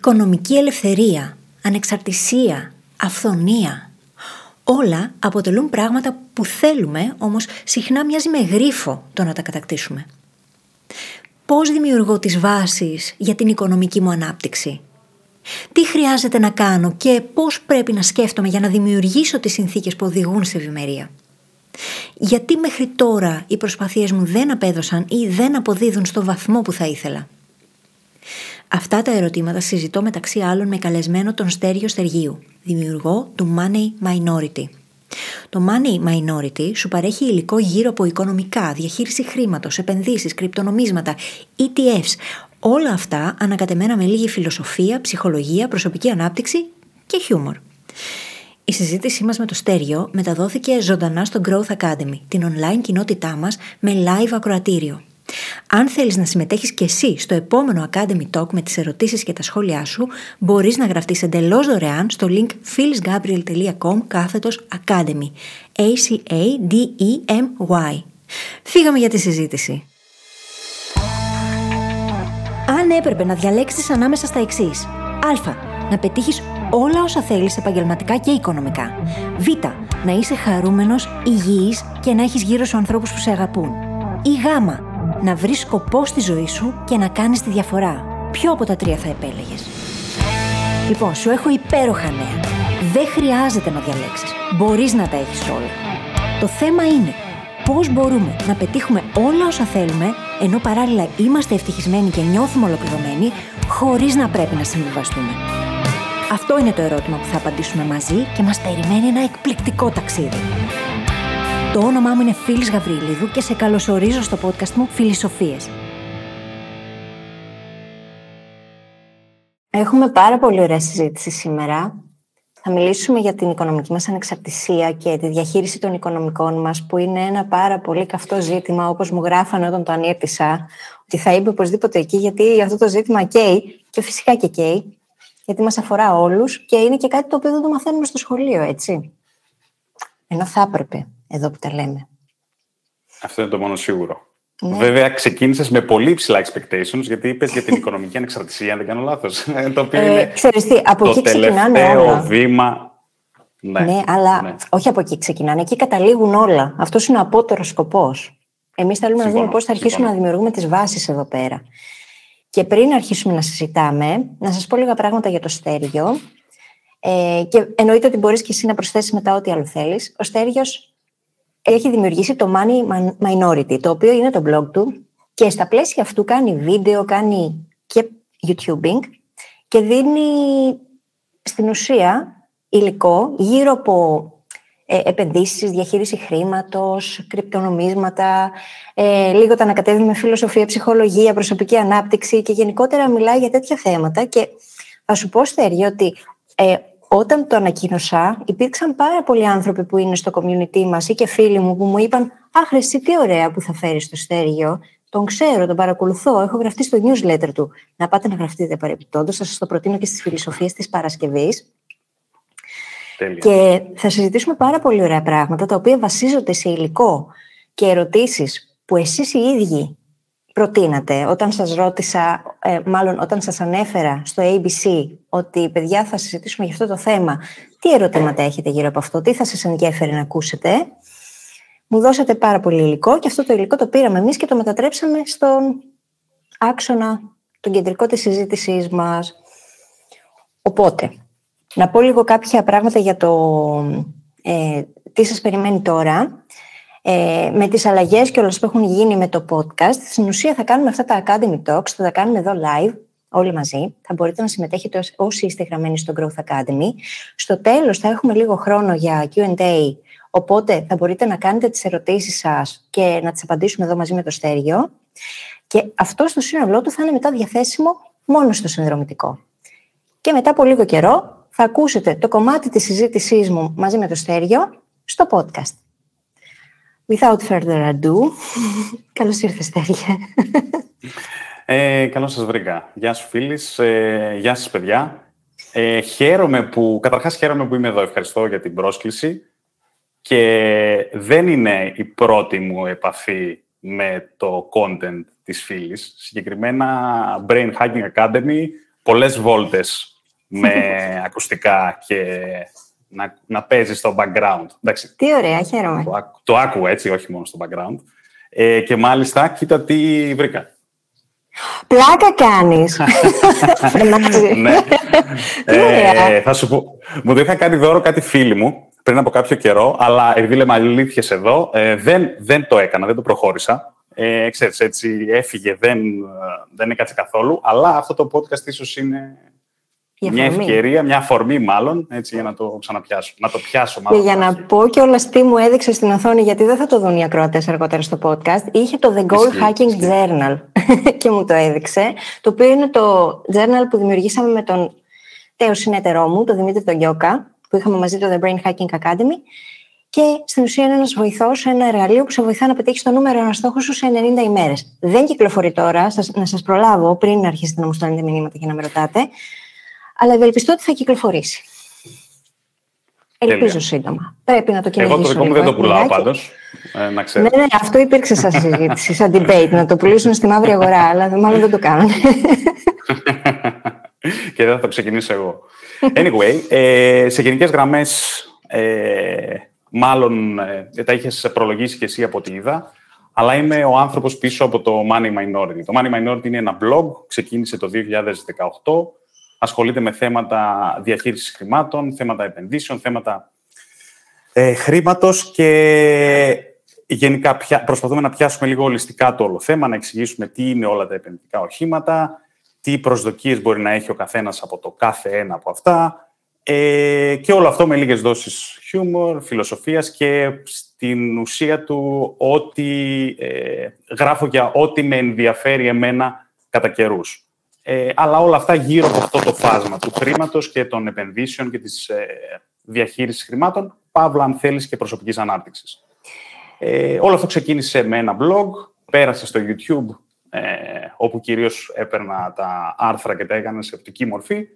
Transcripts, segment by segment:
οικονομική ελευθερία, ανεξαρτησία, αυθονία. Όλα αποτελούν πράγματα που θέλουμε, όμως συχνά μοιάζει με γρίφο το να τα κατακτήσουμε. Πώς δημιουργώ τις βάσεις για την οικονομική μου ανάπτυξη; Τι χρειάζεται να κάνω και πώς πρέπει να σκέφτομαι για να δημιουργήσω τις συνθήκες που οδηγούν σε ευημερία; Γιατί μέχρι τώρα οι προσπαθίες μου δεν απέδωσαν ή δεν αποδίδουν στο βαθμό που θα ήθελα; Αυτά τα ερωτήματα συζητώ μεταξύ άλλων με καλεσμένο τον Στέριο Στεργίου, δημιουργό του Money Minority. Το Money Minority σου παρέχει υλικό γύρω από οικονομικά, διαχείριση χρήματος, επενδύσεις, κρυπτονομίσματα, ETFs, όλα αυτά ανακατεμένα με λίγη φιλοσοφία, ψυχολογία, προσωπική ανάπτυξη και χιούμορ. Η συζήτησή μας με το Στέριο μεταδόθηκε ζωντανά στο Growth Academy, την online κοινότητά μας με live ακροατήριο. Αν θέλεις να συμμετέχεις και εσύ στο επόμενο Academy Talk με τις ερωτήσεις και τα σχόλιά σου, μπορείς να γραφτείς εντελώς δωρεάν στο link phyllisgabriel.com κάθετος Academy. A-C-A-D-E-M-Y. Φύγαμε για τη συζήτηση. Αν έπρεπε να διαλέξεις ανάμεσα στα εξής. Α. Να πετύχεις όλα όσα θέλεις επαγγελματικά και οικονομικά. Β. Να είσαι χαρούμενος, υγιής και να έχεις γύρω σου ανθρώπους που σε αγαπούν. Ή Γ να βρει σκοπό στη ζωή σου και να κάνεις τη διαφορά. Ποιο από τα τρία θα επέλεγες. Λοιπόν, σου έχω υπέροχα νέα. Δεν χρειάζεται να διαλέξεις. Μπορείς να τα έχεις όλα. Το θέμα είναι πώς μπορούμε να πετύχουμε όλα όσα θέλουμε, ενώ παράλληλα είμαστε ευτυχισμένοι και νιώθουμε ολοκληρωμένοι, χωρίς να πρέπει να συμβιβαστούμε. Αυτό είναι το ερώτημα που θα απαντήσουμε μαζί και μας περιμένει ένα εκπληκτικό ταξίδι. Το όνομά μου είναι Φίλης Γαβρίλιδου και σε καλωσορίζω στο podcast μου Φιλισοφίες. Έχουμε πάρα πολύ ωραία συζήτηση σήμερα. Θα μιλήσουμε για την οικονομική μας ανεξαρτησία και τη διαχείριση των οικονομικών μας, που είναι ένα πάρα πολύ καυτό ζήτημα, όπως μου γράφανε όταν το ανήρτησα, ότι θα είπε οπωσδήποτε εκεί, γιατί αυτό το ζήτημα καίει, και φυσικά και καίει, γιατί μας αφορά όλους και είναι και κάτι το οποίο δεν το μαθαίνουμε στο σχολείο, έτσι. Ενώ θα έπρεπε εδώ που τα λέμε. Αυτό είναι το μόνο σίγουρο. Ναι. Βέβαια, ξεκίνησες με πολύ ψηλά expectations, γιατί είπες για την οικονομική ανεξαρτησία, αν δεν κάνω λάθος. το οποίο ε, είναι ξέρεις τι, από το εκεί ξεκινάνε όλα. βήμα. Ναι, ναι αλλά ναι. όχι από εκεί ξεκινάνε. Εκεί καταλήγουν όλα. Αυτός είναι ο απότερος σκοπός. Εμείς θέλουμε να δούμε πώς θα αρχίσουμε να δημιουργούμε τις βάσεις εδώ πέρα. Και πριν αρχίσουμε να συζητάμε, να σας πω λίγα πράγματα για το στέργιο. Ε, και εννοείται ότι μπορείς και εσύ να προσθέσεις μετά ό,τι άλλο θέλεις. Ο στέργιο έχει δημιουργήσει το Money Minority, το οποίο είναι το blog του και στα πλαίσια αυτού κάνει βίντεο, κάνει και YouTubing και δίνει στην ουσία υλικό γύρω από ε, επενδύσεις, διαχείριση χρήματος, κρυπτονομίσματα, ε, λίγο τα ανακατεύει με φιλοσοφία, ψυχολογία, προσωπική ανάπτυξη και γενικότερα μιλάει για τέτοια θέματα και θα σου πω, Στέργη, ότι ε, όταν το ανακοίνωσα, υπήρξαν πάρα πολλοί άνθρωποι που είναι στο community μας ή και φίλοι μου που μου είπαν «Αχ, εσύ τι ωραία που θα φέρεις στο στέργιο, τον ξέρω, τον παρακολουθώ, έχω γραφτεί στο newsletter του». Να πάτε να γραφτείτε παρεμπιπτόντως, θα σας το προτείνω και στις φιλοσοφίες της Παρασκευής. Και θα συζητήσουμε πάρα πολύ ωραία πράγματα, τα οποία βασίζονται σε υλικό και ερωτήσεις που εσείς οι ίδιοι προτείνατε όταν σας ρώτησα, ε, μάλλον όταν σας ανέφερα στο ABC ότι παιδιά θα συζητήσουμε για αυτό το θέμα, τι ερωτήματα έχετε γύρω από αυτό, τι θα σας ενδιαφέρει να ακούσετε; Μου δώσατε πάρα πολύ υλικό και αυτό το υλικό το πήραμε εμείς και το μετατρέψαμε στον άξονα, τον κεντρικό της συζήτησής μας. Οπότε, να πω λίγο κάποια πράγματα για το ε, τι σας περιμένει τώρα ε, με τις αλλαγές και όλα που έχουν γίνει με το podcast, στην ουσία θα κάνουμε αυτά τα Academy Talks, θα τα κάνουμε εδώ live, όλοι μαζί. Θα μπορείτε να συμμετέχετε όσοι είστε γραμμένοι στο Growth Academy. Στο τέλος θα έχουμε λίγο χρόνο για Q&A, οπότε θα μπορείτε να κάνετε τις ερωτήσεις σας και να τις απαντήσουμε εδώ μαζί με το Στέργιο. Και αυτό στο σύνολό του θα είναι μετά διαθέσιμο μόνο στο συνδρομητικό. Και μετά από λίγο καιρό θα ακούσετε το κομμάτι της συζήτησής μου μαζί με το Στέργιο στο podcast. Without further ado, καλώς ήρθες Στέργια. Ε, καλώς σας βρήκα. Γεια σου φίλης, ε, γεια σας παιδιά. Ε, χαίρομαι που, καταρχάς χαίρομαι που είμαι εδώ, ευχαριστώ για την πρόσκληση και δεν είναι η πρώτη μου επαφή με το content της φίλης. Συγκεκριμένα Brain Hacking Academy πολλές βόλτες με ακουστικά και να, να παίζεις στο background. Εντάξει, τι ωραία, χαίρομαι. Το, το άκουγα έτσι, όχι μόνο στο background. Ε, και μάλιστα, κοίτα τι βρήκα. Πλάκα κάνεις. ναι. ε, θα σου πω, μου το είχα κάνει δώρο κάτι φίλοι μου πριν από κάποιο καιρό, αλλά επειδή λέμε αλήθειες εδώ, ε, δεν, δεν το έκανα, δεν το προχώρησα. Ε, ξέρεις, έτσι έφυγε, δεν, δεν έκατσε καθόλου, αλλά αυτό το podcast ίσως είναι μια ευκαιρία, μια αφορμή μάλλον, έτσι, για να το ξαναπιάσω. Να το πιάσω μάλλον. Και για να πω και όλα τι μου έδειξε στην οθόνη, γιατί δεν θα το δουν οι ακροατές αργότερα στο podcast, είχε το The Goal Hacking Journal και μου το έδειξε, το οποίο είναι το journal που δημιουργήσαμε με τον τέο συνεταιρό μου, τον Δημήτρη τον Γιώκα, που είχαμε μαζί το The Brain Hacking Academy. Και στην ουσία είναι ένας βοηθός, ένα εργαλείο που σε βοηθά να πετύχεις το νούμερο ένα στόχο σου σε 90 ημέρες. Δεν κυκλοφορεί τώρα, να σας προλάβω πριν αρχίσετε να μου στέλνετε μηνύματα και να με ρωτάτε αλλά ευελπιστώ ότι θα κυκλοφορήσει. Ελπίζω σύντομα. Πρέπει να το κυνηγήσω. Εγώ το δικό μου δεν το πουλάω πάντως. Ε, να Ναι, ναι, αυτό υπήρξε σαν συζήτηση, σαν debate, να το πουλήσουν στη μαύρη αγορά, αλλά μάλλον δεν το κάνουν. και δεν θα το ξεκινήσω εγώ. Anyway, ε, σε γενικές γραμμές, ε, μάλλον ε, τα είχες προλογίσει και εσύ από ό,τι είδα, αλλά είμαι ο άνθρωπος πίσω από το Money Minority. Το Money Minority είναι ένα blog, ξεκίνησε το 2018 ασχολείται με θέματα διαχείρισης χρημάτων, θέματα επενδύσεων, θέματα ε, χρήματος και γενικά προσπαθούμε να πιάσουμε λίγο ολιστικά το όλο θέμα, να εξηγήσουμε τι είναι όλα τα επενδυτικά οχήματα, τι προσδοκίες μπορεί να έχει ο καθένας από το κάθε ένα από αυτά ε, και όλο αυτό με λίγες δόσεις χιούμορ, φιλοσοφίας και στην ουσία του ότι ε, γράφω για ό,τι με ενδιαφέρει εμένα κατά καιρούς. Ε, αλλά όλα αυτά γύρω από αυτό το φάσμα του χρήματος και των επενδύσεων και της ε, διαχείρισης χρημάτων, παύλα αν θέλεις και προσωπικής ανάπτυξης. Ε, όλο αυτό ξεκίνησε με ένα blog, πέρασε στο YouTube, ε, όπου κυρίως έπαιρνα τα άρθρα και τα έκανα σε οπτική μορφή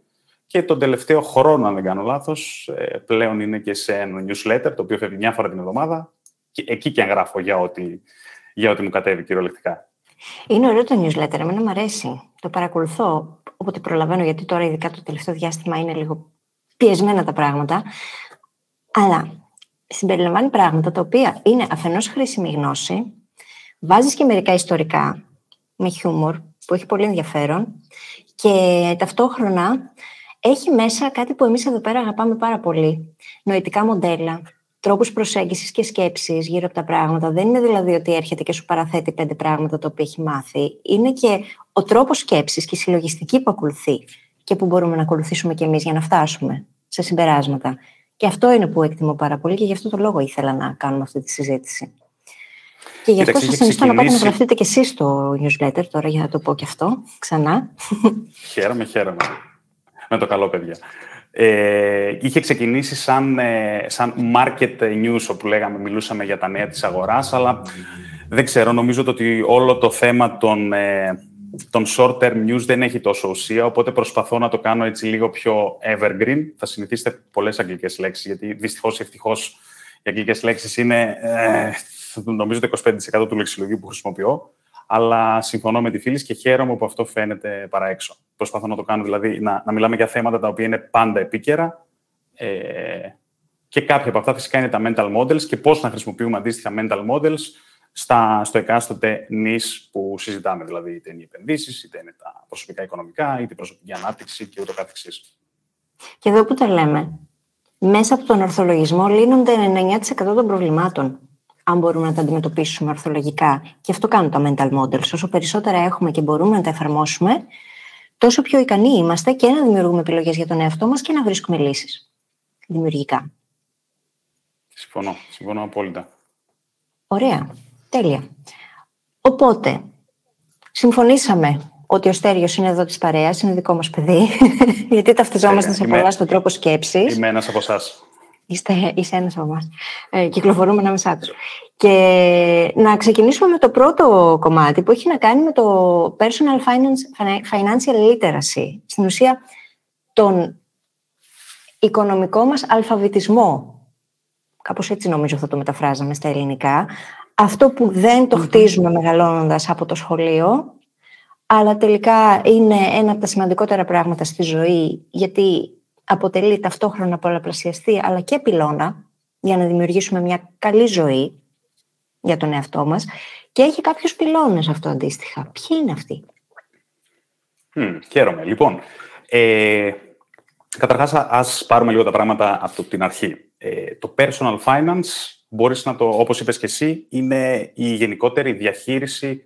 και τον τελευταίο χρόνο, αν δεν κάνω λάθος, ε, πλέον είναι και σε ένα newsletter, το οποίο φεύγει μια φορά την εβδομάδα και εκεί και εγγράφω για ό,τι, για ό,τι μου κατέβει κυριολεκτικά. Είναι ωραίο το newsletter, εμένα μου αρέσει. Το παρακολουθώ όποτε προλαβαίνω, γιατί τώρα ειδικά το τελευταίο διάστημα είναι λίγο πιεσμένα τα πράγματα. Αλλά συμπεριλαμβάνει πράγματα τα οποία είναι αφενός χρήσιμη γνώση, βάζεις και μερικά ιστορικά με χιούμορ που έχει πολύ ενδιαφέρον και ταυτόχρονα έχει μέσα κάτι που εμείς εδώ πέρα αγαπάμε πάρα πολύ. Νοητικά μοντέλα, τρόπους προσέγγισης και σκέψης γύρω από τα πράγματα. Δεν είναι δηλαδή ότι έρχεται και σου παραθέτει πέντε πράγματα το οποίο έχει μάθει. Είναι και ο τρόπος σκέψης και η συλλογιστική που ακολουθεί και που μπορούμε να ακολουθήσουμε κι εμείς για να φτάσουμε σε συμπεράσματα. Και αυτό είναι που εκτιμώ πάρα πολύ και γι' αυτό το λόγο ήθελα να κάνουμε αυτή τη συζήτηση. Και γι' αυτό σας συνιστώ να πάτε να γραφτείτε κι εσείς στο newsletter, τώρα για να το πω κι αυτό ξανά. Χαίρομαι, χαίρομαι. Με το καλό, παιδιά ε, είχε ξεκινήσει σαν, ε, σαν market news, όπου λέγαμε, μιλούσαμε για τα νέα της αγοράς, αλλά δεν ξέρω, νομίζω ότι όλο το θέμα των, ε, των short-term news δεν έχει τόσο ουσία, οπότε προσπαθώ να το κάνω έτσι λίγο πιο evergreen. Θα συνηθίσετε πολλές αγγλικές λέξεις, γιατί δυστυχώς ή ευτυχώς οι αγγλικές λέξεις είναι, ε, νομίζω, το 25% του λεξιλογίου που χρησιμοποιώ αλλά συμφωνώ με τη φίλη και χαίρομαι που αυτό φαίνεται παρά έξω. Προσπαθώ να το κάνω, δηλαδή να, να μιλάμε για θέματα τα οποία είναι πάντα επίκαιρα ε, και κάποια από αυτά φυσικά είναι τα mental models και πώς να χρησιμοποιούμε αντίστοιχα mental models στα, στο εκάστοτε νης που συζητάμε, δηλαδή είτε είναι οι επενδύσεις, είτε είναι τα προσωπικά οικονομικά, είτε η προσωπική ανάπτυξη και ούτω καθεξής. Και εδώ που τα λέμε, μέσα από τον ορθολογισμό λύνονται 99% των προβλημάτων αν μπορούμε να τα αντιμετωπίσουμε ορθολογικά. Και αυτό κάνουν τα mental models. Όσο περισσότερα έχουμε και μπορούμε να τα εφαρμόσουμε, τόσο πιο ικανοί είμαστε και να δημιουργούμε επιλογές για τον εαυτό μας και να βρίσκουμε λύσεις. Δημιουργικά. Συμφωνώ. Συμφωνώ απόλυτα. Ωραία. Τέλεια. Οπότε, συμφωνήσαμε ότι ο Στέριος είναι εδώ της παρέας, είναι δικό μας παιδί, γιατί ταυτιζόμαστε σε πολλά στον τρόπο σκέψης. Είμαι ένας από εσάς. Είστε, είσαι ένας από εμάς. Ε, κυκλοφορούμε ανάμεσά τους. Και να ξεκινήσουμε με το πρώτο κομμάτι που έχει να κάνει με το personal finance, financial literacy. Στην ουσία, τον οικονομικό μας αλφαβητισμό. Κάπως έτσι νομίζω θα το μεταφράζαμε στα ελληνικά. Αυτό που δεν το χτίζουμε μεγαλώνοντας από το σχολείο, αλλά τελικά είναι ένα από τα σημαντικότερα πράγματα στη ζωή, γιατί αποτελεί ταυτόχρονα πολλαπλασιαστή, αλλά και πυλώνα, για να δημιουργήσουμε μια καλή ζωή για τον εαυτό μας και έχει κάποιους πυλώνες αυτό αντίστοιχα. Ποιοι είναι αυτοί; Mm, χαίρομαι. Λοιπόν, ε, καταρχάς ας πάρουμε λίγο τα πράγματα από την αρχή. Ε, το personal finance, μπορείς να το, όπως είπες και εσύ, είναι η γενικότερη διαχείριση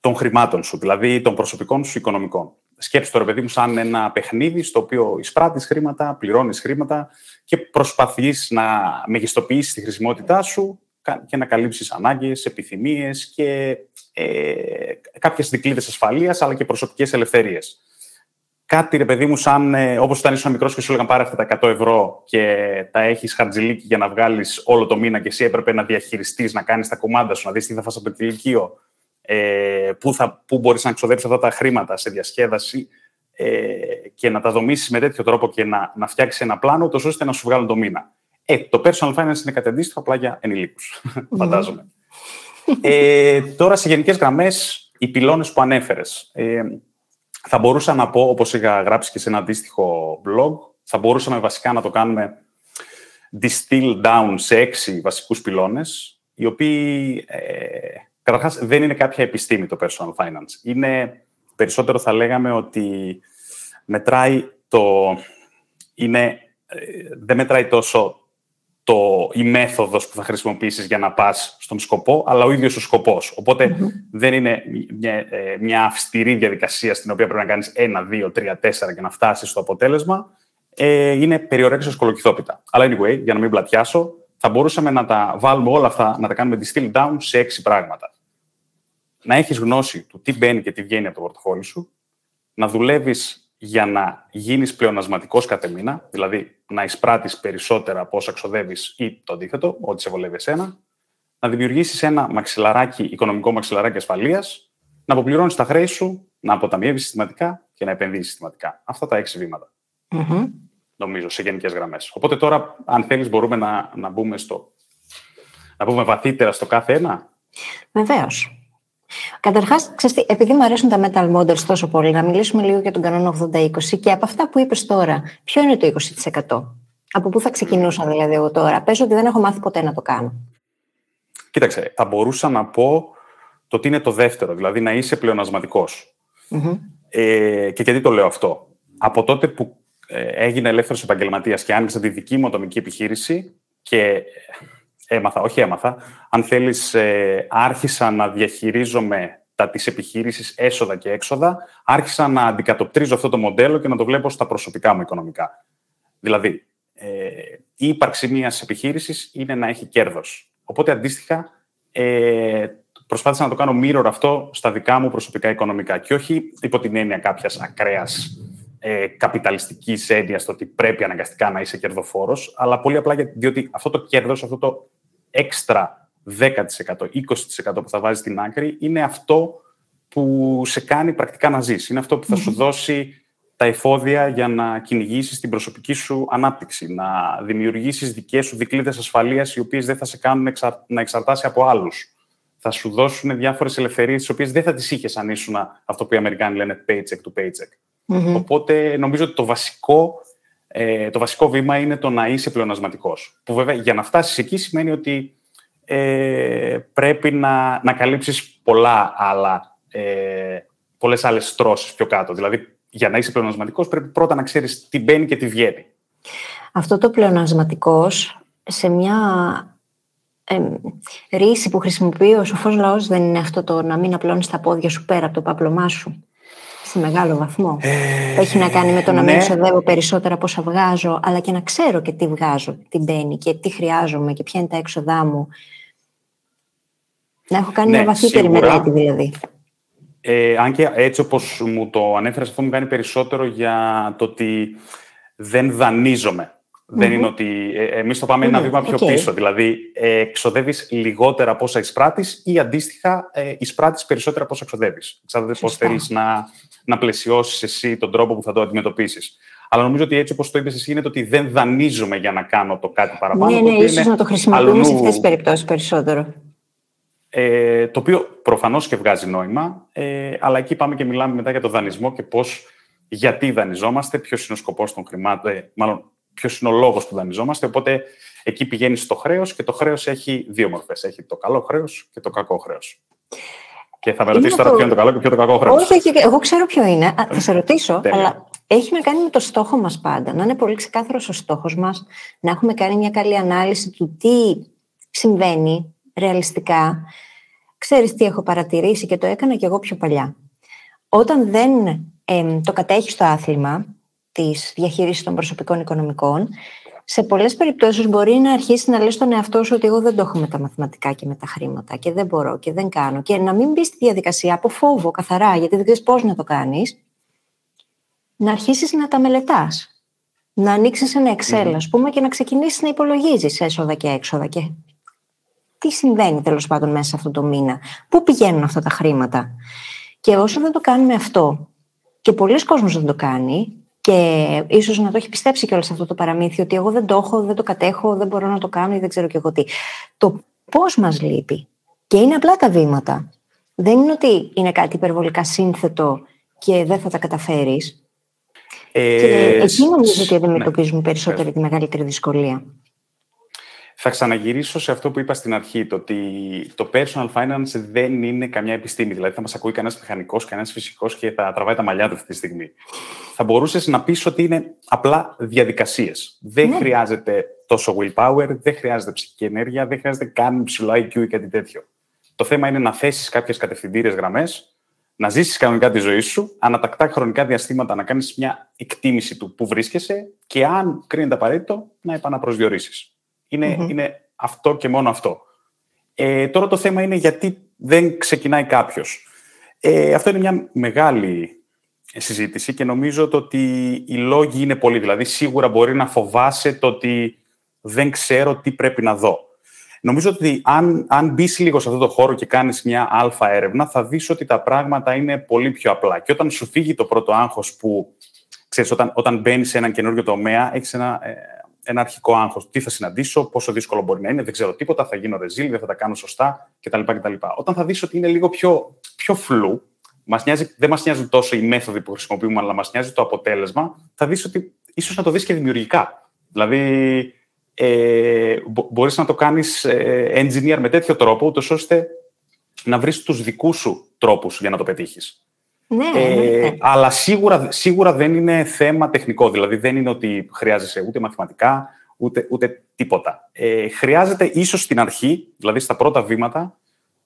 των χρημάτων σου, δηλαδή των προσωπικών σου οικονομικών. Σκέψτε το ρε παιδί μου σαν ένα παιχνίδι στο οποίο εισπράττεις χρήματα, πληρώνεις χρήματα και προσπαθείς να μεγιστοποιήσεις τη χρησιμότητά σου και να καλύψεις ανάγκες, επιθυμίες και ε, κάποιες δικλείδες ασφαλείας αλλά και προσωπικές ελευθερίες. Κάτι, ρε παιδί μου, σαν ε, όπως όταν ήσουν μικρός και σου έλεγαν πάρε αυτά τα 100 ευρώ και τα έχεις χαρτζηλίκι για να βγάλεις όλο το μήνα και εσύ έπρεπε να διαχειριστείς, να κάνεις τα κουμάντα σου, να δεις τι θα φας από το κηλικείο, ε, πού, θα, πού μπορείς να ξοδέψεις αυτά τα χρήματα σε διασκέδαση ε, και να τα δομήσεις με τέτοιο τρόπο και να, να φτιάξεις ένα πλάνο, τόσο ώστε να σου βγάλουν το μήνα. Ε, το personal finance είναι κάτι αντίστοιχο απλά για ενηλίκους, φαντάζομαι. ε, τώρα, σε γενικές γραμμές, οι πυλώνες που ανέφερες. Ε, θα μπορούσα να πω, όπως είχα γράψει και σε ένα αντίστοιχο blog, θα μπορούσαμε βασικά να το κάνουμε distill down σε έξι βασικούς πυλώνες, οι οποίοι ε, Καταρχάς, δεν είναι κάποια επιστήμη το personal finance. Είναι περισσότερο θα λέγαμε ότι μετράει το... Είναι, ε, δεν μετράει τόσο το, η μέθοδος που θα χρησιμοποιήσεις για να πας στον σκοπό, αλλά ο ίδιος ο σκοπός. δεν είναι μια, ε, μια αυστηρή διαδικασία στην οποία πρέπει να κάνεις ένα, δύο, τρία, τέσσερα για να φτάσεις στο αποτέλεσμα. Ε, είναι περιορέξεις κολοκυθόπιτα. Αλλά anyway, για να μην πλατιάσω, θα μπορούσαμε να τα βάλουμε όλα αυτά, να τα κάνουμε distill down σε έξι πράγματα να έχεις γνώση του τι μπαίνει και τι βγαίνει από το πορτοφόλι σου, να δουλεύεις για να γίνεις πλεονασματικός κάθε μήνα, δηλαδή να εισπράττεις περισσότερα από όσα ξοδεύεις ή το αντίθετο, ό,τι σε βολεύει εσένα, να δημιουργήσεις ένα μαξιλαράκι, οικονομικό μαξιλαράκι ασφαλείας, να αποπληρώνεις τα χρέη σου, να αποταμιεύεις συστηματικά και να επενδύσεις συστηματικά. Αυτά τα έξι Νομίζω, σε γενικές γραμμές. Οπότε τώρα, αν θέλεις, μπορούμε να, να μπούμε στο... Να πούμε βαθύτερα στο κάθε ένα. Βεβαίως. Καταρχάς, επειδή μου αρέσουν τα metal models τόσο πολύ, να μιλήσουμε λίγο για τον κανόνα 80-20 και από αυτά που είπες τώρα, ποιο είναι το 20%? Από πού θα ξεκινούσα δηλαδή εγώ τώρα; Πες ότι δεν έχω μάθει ποτέ να το κάνω. Κοίταξε, θα μπορούσα να πω το τι είναι το δεύτερο, δηλαδή να είσαι Ε, και γιατί το λέω αυτό; Από τότε που ε, έγινε ελεύθερος επαγγελματίας και άνοιξα τη δική μου ατομική επιχείρηση και έμαθα, όχι έμαθα, αν θέλεις, ε, άρχισα να διαχειρίζομαι τα της επιχείρησης έσοδα και έξοδα, άρχισα να αντικατοπτρίζω αυτό το μοντέλο και να το βλέπω στα προσωπικά μου οικονομικά. Δηλαδή, ε, η ύπαρξη μιας επιχείρησης είναι να έχει κέρδος. Οπότε, αντίστοιχα, ε, προσπάθησα να το κάνω mirror αυτό στα δικά μου προσωπικά οικονομικά και όχι υπό την έννοια κάποιας ακραίας ε, καπιταλιστικής έννοιας στο ότι πρέπει αναγκαστικά να είσαι κερδοφόρος, αλλά πολύ απλά διότι αυτό το κέρδος, αυτό το έξτρα 10%, 20% που θα βάζεις στην άκρη, είναι αυτό που σε κάνει πρακτικά να ζεις. Είναι αυτό που θα σου δώσει τα εφόδια για να κυνηγήσεις την προσωπική σου ανάπτυξη, να δημιουργήσεις δικές σου δικλείδες ασφαλείας οι οποίες δεν θα σε κάνουν να εξαρτάσει από άλλους. Θα σου δώσουν διάφορες ελευθερίες τις οποίες δεν θα τις είχες αν ήσουν αυτό που οι Αμερικάνοι λένε paycheck to paycheck. Οπότε νομίζω ότι το βασικό, ε, το βασικό βήμα είναι το να είσαι πλεονασματικός. Που βέβαια για να φτάσεις εκεί σημαίνει ότι ε, πρέπει να, να καλύψεις πολλά άλλα, ε, πολλές άλλες στρώσεις πιο κάτω. Δηλαδή για να είσαι πλεονασματικός πρέπει πρώτα να ξέρεις τι μπαίνει και τι βγαίνει. Αυτό το πλεονασματικός σε μια ε, ρίση που χρησιμοποιεί ο σοφός λαός δεν είναι αυτό το να μην απλώνεις τα πόδια σου πέρα από το πάπλωμά σου σε μεγάλο βαθμό. Ε, Έχει να κάνει με το να ναι. μην ξοδεύω περισσότερα από όσα βγάζω, αλλά και να ξέρω και τι βγάζω, τι μπαίνει και τι χρειάζομαι και ποια είναι τα έξοδά μου. Να έχω κάνει ναι, μια βαθύτερη μελέτη δηλαδή. Ε, αν και έτσι όπως μου το ανέφερες, αυτό μου κάνει περισσότερο για το ότι δεν δανείζομαι. Δεν είναι ότι. Ε, Εμείς το πάμε ένα βήμα πιο πίσω. Δηλαδή, ε, εξοδεύει λιγότερα από όσα εισπράττεις ή αντίστοιχα ε, εισπράττεις περισσότερα από όσα εξοδεύει. Εξαρτάται πώς θέλεις να, να πλαισιώσεις εσύ τον τρόπο που θα το αντιμετωπίσεις. Αλλά νομίζω ότι έτσι όπως το είπες εσύ είναι το ότι δεν δανείζομαι για να κάνω το κάτι παραπάνω. Ναι, ναι, ίσως να το χρησιμοποιούμε σε αυτές τις περιπτώσεις περισσότερο. ε, το οποίο προφανώς και βγάζει νόημα, ε, αλλά εκεί πάμε και μιλάμε μετά για το δανεισμό και πώς, γιατί δανειζόμαστε, ποιος είναι ο σκοπός των χρημάτων, ε, μάλλον ποιος είναι ο λόγος που δανειζόμαστε, οπότε εκεί πηγαίνει στο χρέος και το χρέος έχει δύο μορφές. Έχει το καλό χρέος και το κακό χρέος. Και θα με ρωτήσεις τώρα ποιο είναι το καλό και ποιο είναι το κακό χρέο. Όχι, εγώ ξέρω ποιο είναι. Θα σε ρωτήσω, αλλά έχει να κάνει με το στόχο μας πάντα. Να είναι πολύ ξεκάθαρος ο στόχος μας, να έχουμε κάνει μια καλή ανάλυση του τι συμβαίνει ρεαλιστικά. Ξέρεις τι έχω παρατηρήσει και το έκανα και εγώ πιο παλιά. Όταν δεν το κατέχεις το άθλημα της διαχείρισης των προσωπικών οικονομικών, σε πολλές περιπτώσεις μπορεί να αρχίσει να λες στον εαυτό σου ότι εγώ δεν το έχω με τα μαθηματικά και με τα χρήματα και δεν μπορώ και δεν κάνω και να μην μπεις στη διαδικασία από φόβο καθαρά γιατί δεν ξέρεις πώς να το κάνεις να αρχίσεις να τα μελετάς να ανοίξεις ένα Excel mm-hmm. πούμε και να ξεκινήσεις να υπολογίζεις έσοδα και έξοδα και τι συμβαίνει τέλος πάντων μέσα σε αυτό το μήνα, πού πηγαίνουν αυτά τα χρήματα. Και όσο δεν το κάνουμε αυτό, και πολλοί κόσμοι δεν το κάνει, και ίσως να το έχει πιστέψει κιόλας αυτό το παραμύθι, ότι εγώ δεν το έχω, δεν το κατέχω, δεν μπορώ να το κάνω ή δεν ξέρω κι εγώ τι. Το πώς μας λείπει. Και είναι απλά τα βήματα. Δεν είναι ότι είναι κάτι υπερβολικά σύνθετο και δεν θα τα καταφέρεις. Ε, και εκεί νομίζω ότι αντιμετωπίζουμε ναι. περισσότερη τη μεγαλύτερη δυσκολία. Θα ξαναγυρίσω σε αυτό που είπα στην αρχή, το ότι το personal finance δεν είναι καμιά επιστήμη. Δηλαδή, θα μας ακούει κανένας μηχανικός, κανένας φυσικός και θα τραβάει τα μαλλιά του αυτή τη στιγμή. Θα μπορούσες να πεις ότι είναι απλά διαδικασίες. Δεν ναι. χρειάζεται τόσο willpower, δεν χρειάζεται ψυχική ενέργεια, δεν χρειάζεται καν ψηλό IQ ή κάτι τέτοιο. Το θέμα είναι να θέσεις κάποιες κατευθυντήριες γραμμές, να ζήσεις κανονικά τη ζωή σου, ανατακτά χρονικά διαστήματα να κάνεις μια εκτίμηση του που βρίσκεσαι και αν κρίνεται απαραίτητο να επαναπροσδιορίσεις. Είναι, είναι αυτό και μόνο αυτό. Ε, τώρα το θέμα είναι γιατί δεν ξεκινάει κάποιος. Ε, αυτό είναι μια μεγάλη συζήτηση και νομίζω το ότι οι λόγοι είναι πολλοί. Δηλαδή, σίγουρα μπορεί να φοβάσαι το ότι δεν ξέρω τι πρέπει να δω. Νομίζω ότι αν, αν μπεις λίγο σε αυτό το χώρο και κάνεις μια αλφα έρευνα, θα δεις ότι τα πράγματα είναι πολύ πιο απλά. Και όταν σου φύγει το πρώτο άγχος που, ξέρεις, όταν, όταν μπαίνεις σε έναν καινούριο τομέα, έχεις ένα, ε, ένα αρχικό άγχος. Τι θα συναντήσω, πόσο δύσκολο μπορεί να είναι, δεν ξέρω τίποτα, θα γίνω ρεζίλ, δεν θα τα κάνω σωστά κτλ. κτλ. Όταν θα δεις ότι είναι λίγο πιο, πιο φλού, μας νοιάζει, δεν μας νοιάζουν τόσο οι μέθοδοι που χρησιμοποιούμε, αλλά μας νοιάζει το αποτέλεσμα, θα δεις ότι ίσως να το δεις και δημιουργικά. Δηλαδή, ε, μπορείς να το κάνεις ε, engineer με τέτοιο τρόπο, ούτως ώστε να βρεις τους δικούς σου τρόπους για να το πετύχεις. Ναι, ε, Αλλά σίγουρα, σίγουρα δεν είναι θέμα τεχνικό. Δηλαδή δεν είναι ότι χρειάζεσαι ούτε μαθηματικά, ούτε, ούτε τίποτα. Ε, χρειάζεται ίσως στην αρχή, δηλαδή στα πρώτα βήματα,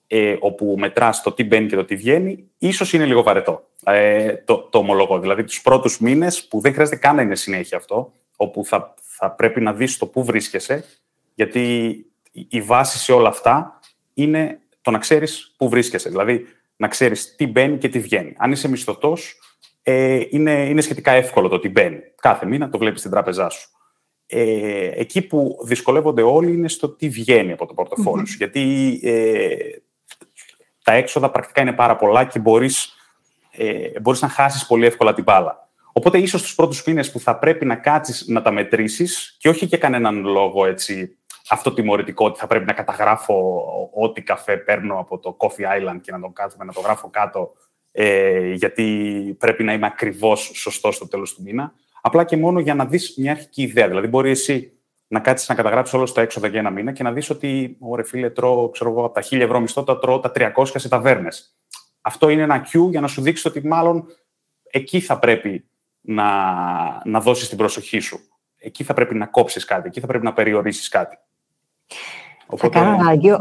ε, όπου μετράς το τι μπαίνει και το τι βγαίνει, ίσως είναι λίγο βαρετό. Ε, το, το ομολογώ. Δηλαδή τους πρώτους μήνες που δεν χρειάζεται καν να είναι συνέχεια αυτό, όπου θα, θα πρέπει να δεις το πού βρίσκεσαι, γιατί η βάση σε όλα αυτά είναι το να ξέρεις πού βρίσκεσαι. Δηλαδή, να ξέρεις τι μπαίνει και τι βγαίνει. Αν είσαι μισθωτός, ε, είναι, είναι σχετικά εύκολο το τι μπαίνει. Κάθε μήνα το βλέπεις στην τράπεζά σου. Ε, εκεί που δυσκολεύονται όλοι είναι στο τι βγαίνει από το πορτοφόλι σου. Γιατί ε, τα έξοδα πρακτικά είναι πάρα πολλά και μπορείς, ε, μπορείς να χάσεις πολύ εύκολα την μπάλα. Οπότε ίσως τους πρώτους μήνες που θα πρέπει να κάτσεις να τα μετρήσεις και όχι για κανέναν λόγο έτσι αυτό τιμωρητικό ότι θα πρέπει να καταγράφω ό,τι καφέ παίρνω από το Coffee Island και να το κάθομαι να το γράφω κάτω ε, γιατί πρέπει να είμαι ακριβώς σωστός στο τέλος του μήνα. Απλά και μόνο για να δεις μια αρχική ιδέα. Δηλαδή μπορεί εσύ να κάτσεις να καταγράψεις όλο το έξοδα για ένα μήνα και να δεις ότι, ωραία φίλε, τρώω ξέρω εγώ, από τα 1000 ευρώ μισθό, τα τρώω τα 300 σε ταβέρνες. Αυτό είναι ένα cue για να σου δείξεις ότι μάλλον εκεί θα πρέπει να, να δώσεις την προσοχή σου. Εκεί θα πρέπει να κόψεις κάτι, εκεί θα πρέπει να περιορίσεις κάτι. Οπότε... Θα κάνω άγκιο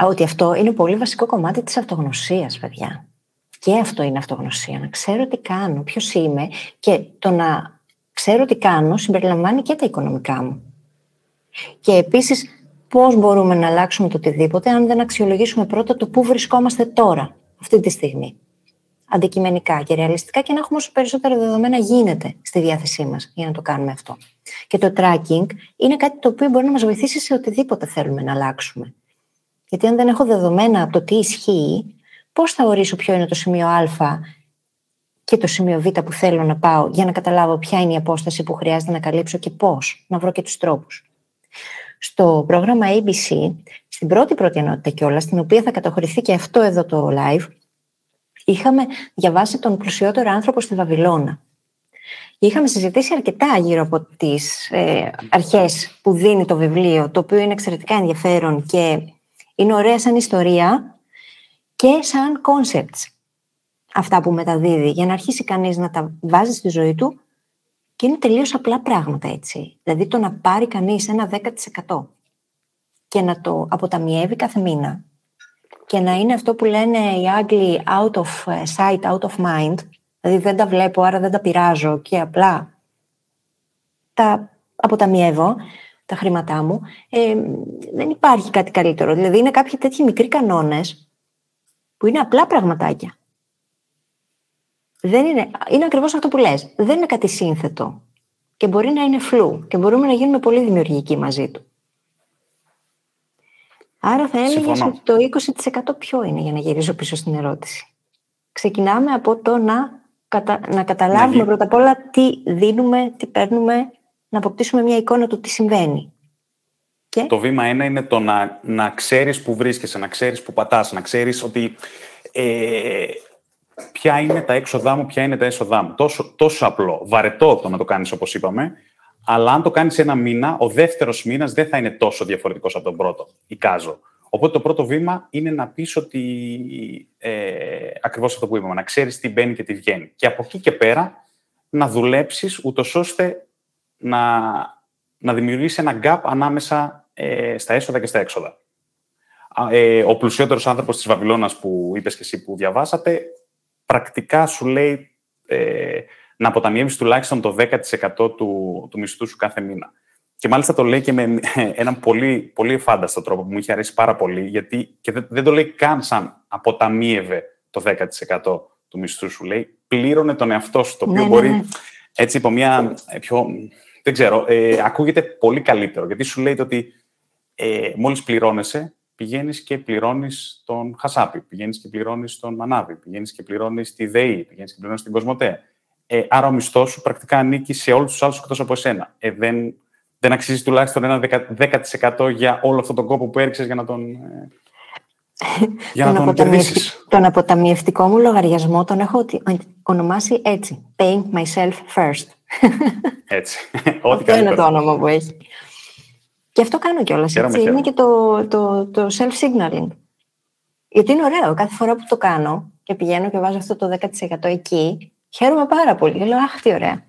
ότι αυτό είναι πολύ βασικό κομμάτι της αυτογνωσίας, παιδιά. Και αυτό είναι αυτογνωσία. Να ξέρω τι κάνω, ποιος είμαι και το να ξέρω τι κάνω συμπεριλαμβάνει και τα οικονομικά μου. Και επίσης πώς μπορούμε να αλλάξουμε το οτιδήποτε αν δεν αξιολογήσουμε πρώτα το πού βρισκόμαστε τώρα, αυτή τη στιγμή αντικειμενικά και ρεαλιστικά και να έχουμε όσο περισσότερα δεδομένα γίνεται στη διάθεσή μας για να το κάνουμε αυτό. Και το tracking είναι κάτι το οποίο μπορεί να μας βοηθήσει σε οτιδήποτε θέλουμε να αλλάξουμε. Γιατί αν δεν έχω δεδομένα από το τι ισχύει, πώς θα ορίσω ποιο είναι το σημείο Α και το σημείο Β που θέλω να πάω για να καταλάβω ποια είναι η απόσταση που χρειάζεται να καλύψω και πώς, να βρω και τους τρόπους. στο πρόγραμμα ABC, στην πρώτη πρώτη ενότητα κιόλας, στην οποία θα κατοχωρηθεί και αυτό εδώ το live, είχαμε διαβάσει τον πλουσιότερο άνθρωπο στη Βαβυλώνα. Είχαμε συζητήσει αρκετά γύρω από τις ε, αρχές που δίνει το βιβλίο, το οποίο είναι εξαιρετικά ενδιαφέρον και είναι ωραία σαν ιστορία και σαν concepts αυτά που μεταδίδει, για να αρχίσει κανείς να τα βάζει στη ζωή του και είναι τελείως απλά πράγματα έτσι. Δηλαδή το να πάρει κανείς ένα 10% και να το αποταμιεύει κάθε μήνα και να είναι αυτό που λένε οι Άγγλοι out of ε, sight, out of mind, δηλαδή δεν τα βλέπω, άρα δεν τα πειράζω και απλά τα αποταμιεύω, τα χρήματά μου, ε, δεν υπάρχει κάτι καλύτερο. Δηλαδή είναι κάποιοι τέτοιοι μικροί κανόνες που είναι απλά πραγματάκια. Δεν είναι, είναι ακριβώς αυτό που λες. Δεν είναι κάτι σύνθετο. Και μπορεί να είναι φλού. Και μπορούμε να γίνουμε πολύ δημιουργικοί μαζί του. Άρα θα έλεγες ότι το 20% ποιο είναι για να γυρίσω πίσω στην ερώτηση; Ξεκινάμε από το να, κατα... να καταλάβουμε πρώτα απ' όλα τι δίνουμε, τι παίρνουμε, να αποκτήσουμε μια εικόνα του τι συμβαίνει. Και... Το βήμα ένα είναι το να, να ξέρεις που βρίσκεσαι, να ξέρεις που πατάς, να ξέρεις ότι ε, ποια είναι τα έξοδά μου, ποια είναι τα έσοδά μου. Τόσο, τόσο απλό. Βαρετό το να το κάνεις όπως είπαμε, αλλά αν το κάνεις ένα μήνα, ο δεύτερος μήνας δεν θα είναι τόσο διαφορετικός από τον πρώτο, εικάζω. Οπότε το πρώτο βήμα είναι να πεις ότι ε, ακριβώς αυτό που είπαμε, να ξέρεις τι μπαίνει και τι βγαίνει. Και από εκεί και πέρα να δουλέψεις ούτως ώστε να, να δημιουργήσει ένα gap ανάμεσα ε, στα έσοδα και στα έξοδα. Ε, ο πλουσιότερος άνθρωπος της Βαβυλώνας που είπες και εσύ που διαβάσατε, πρακτικά σου λέει ε, να αποταμιεύεις τουλάχιστον το 10% του, του μισθού σου κάθε μήνα. Και μάλιστα το λέει και με έναν πολύ, πολύ φάνταστο τρόπο που μου είχε αρέσει πάρα πολύ, γιατί και δεν, δεν το λέει καν σαν αποταμίευε το 10% του μισθού σου. Λέει πλήρωνε τον εαυτό σου, το οποίο ναι, ναι, μπορεί ναι. έτσι από μια πιο... Δεν ξέρω, ε, ακούγεται πολύ καλύτερο, γιατί σου λέει ότι ε, μόλις πληρώνεσαι, πηγαίνεις και πληρώνεις τον Χασάπη, πηγαίνεις και πληρώνεις τον Μανάβη, πηγαίνεις και πληρώνεις τη ΔΕΗ, πηγαίνεις και πληρώνεις την Κοσμοτέ. Ε, άρα ο μισθός σου πρακτικά ανήκει σε όλους τους άλλους εκτός από εσένα. Ε, δεν, δεν αξίζει τουλάχιστον ένα 10% για όλο αυτόν τον κόπο που έριξες για να τον, ε, για να τον κερδίσεις. Τον αποταμιευτικό μου λογαριασμό τον έχω ονομάσει έτσι. Paying myself first. Έτσι. Ό,τι είναι το όνομα που έχει. Και αυτό κάνω κιόλας. Είναι και το, το, το self-signaling. Γιατί είναι ωραίο. Κάθε φορά που το κάνω και πηγαίνω και βάζω αυτό το 10% εκεί, χαίρομαι πάρα πολύ. Λέω, Αχ, τι ωραία.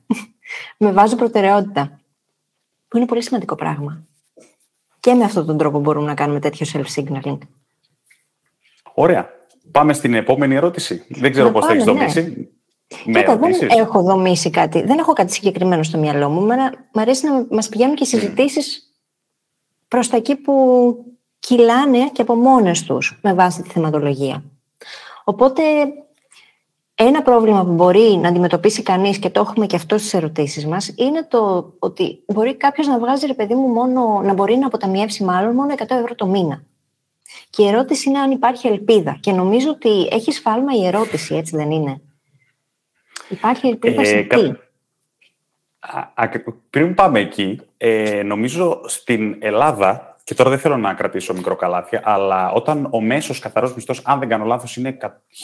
με βάζω προτεραιότητα. Που είναι πολύ σημαντικό πράγμα. Και με αυτόν τον τρόπο μπορούμε να κάνουμε τέτοιο self-signaling. Ωραία. Πάμε στην επόμενη ερώτηση. Δεν ξέρω πώς θα έχεις δομήσει. Ναι. δεν έχω δομήσει κάτι. Δεν έχω κάτι συγκεκριμένο στο μυαλό μου. Μ' αρέσει να μας πηγαίνουν και συζητήσεις προς τα εκεί που κυλάνε και από μόνες τους με βάση τη θεματολογία. Οπότε ένα πρόβλημα που μπορεί να αντιμετωπίσει κανείς και το έχουμε και αυτό στις ερωτήσεις μας είναι το ότι μπορεί κάποιος να βγάζει ρε παιδί μου μόνο, να μπορεί να αποταμιεύσει μάλλον μόνο 100 ευρώ το μήνα. Και η ερώτηση είναι αν υπάρχει ελπίδα. Και νομίζω ότι έχεις σφάλμα η ερώτηση, έτσι δεν είναι; Υπάρχει ελπίδα ε, σε τι; Πριν πάμε εκεί, ε, νομίζω στην Ελλάδα, και τώρα δεν θέλω να κρατήσω μικροκαλάθια, αλλά όταν ο μέσος καθαρός μισθός, αν δεν κάνω λάθος, είναι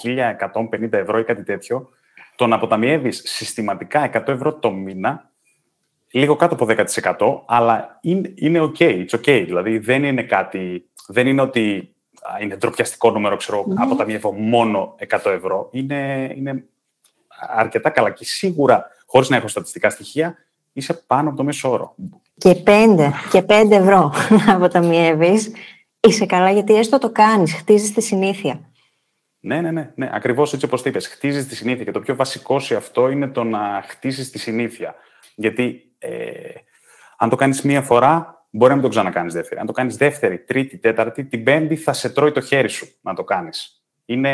1.150 ευρώ ή κάτι τέτοιο, το να αποταμιεύεις συστηματικά 100 ευρώ το μήνα, λίγο κάτω από 10%, αλλά είναι, είναι OK, it's OK. Δηλαδή δεν είναι κάτι, δεν είναι ότι είναι ντροπιαστικό νούμερο, ξέρω, mm-hmm. αποταμιεύω μόνο 100 ευρώ. Είναι, είναι αρκετά καλά και σίγουρα χωρίς να έχω στατιστικά στοιχεία, είσαι πάνω από το μέσο όρο. Και πέντε, και πέντε ευρώ να αποταμιεύεις, είσαι καλά γιατί έστω το κάνεις, χτίζεις τη συνήθεια. Ναι, ναι, ναι. ναι. Ακριβώς έτσι όπως το είπες. Χτίζεις τη συνήθεια. Και το πιο βασικό σε αυτό είναι το να χτίσεις τη συνήθεια. Γιατί ε, αν το κάνεις μία φορά, μπορεί να μην το ξανακάνεις δεύτερη. Αν το κάνεις δεύτερη, τρίτη, τέταρτη, την πέμπτη θα σε τρώει το χέρι σου να το κάνεις. Είναι.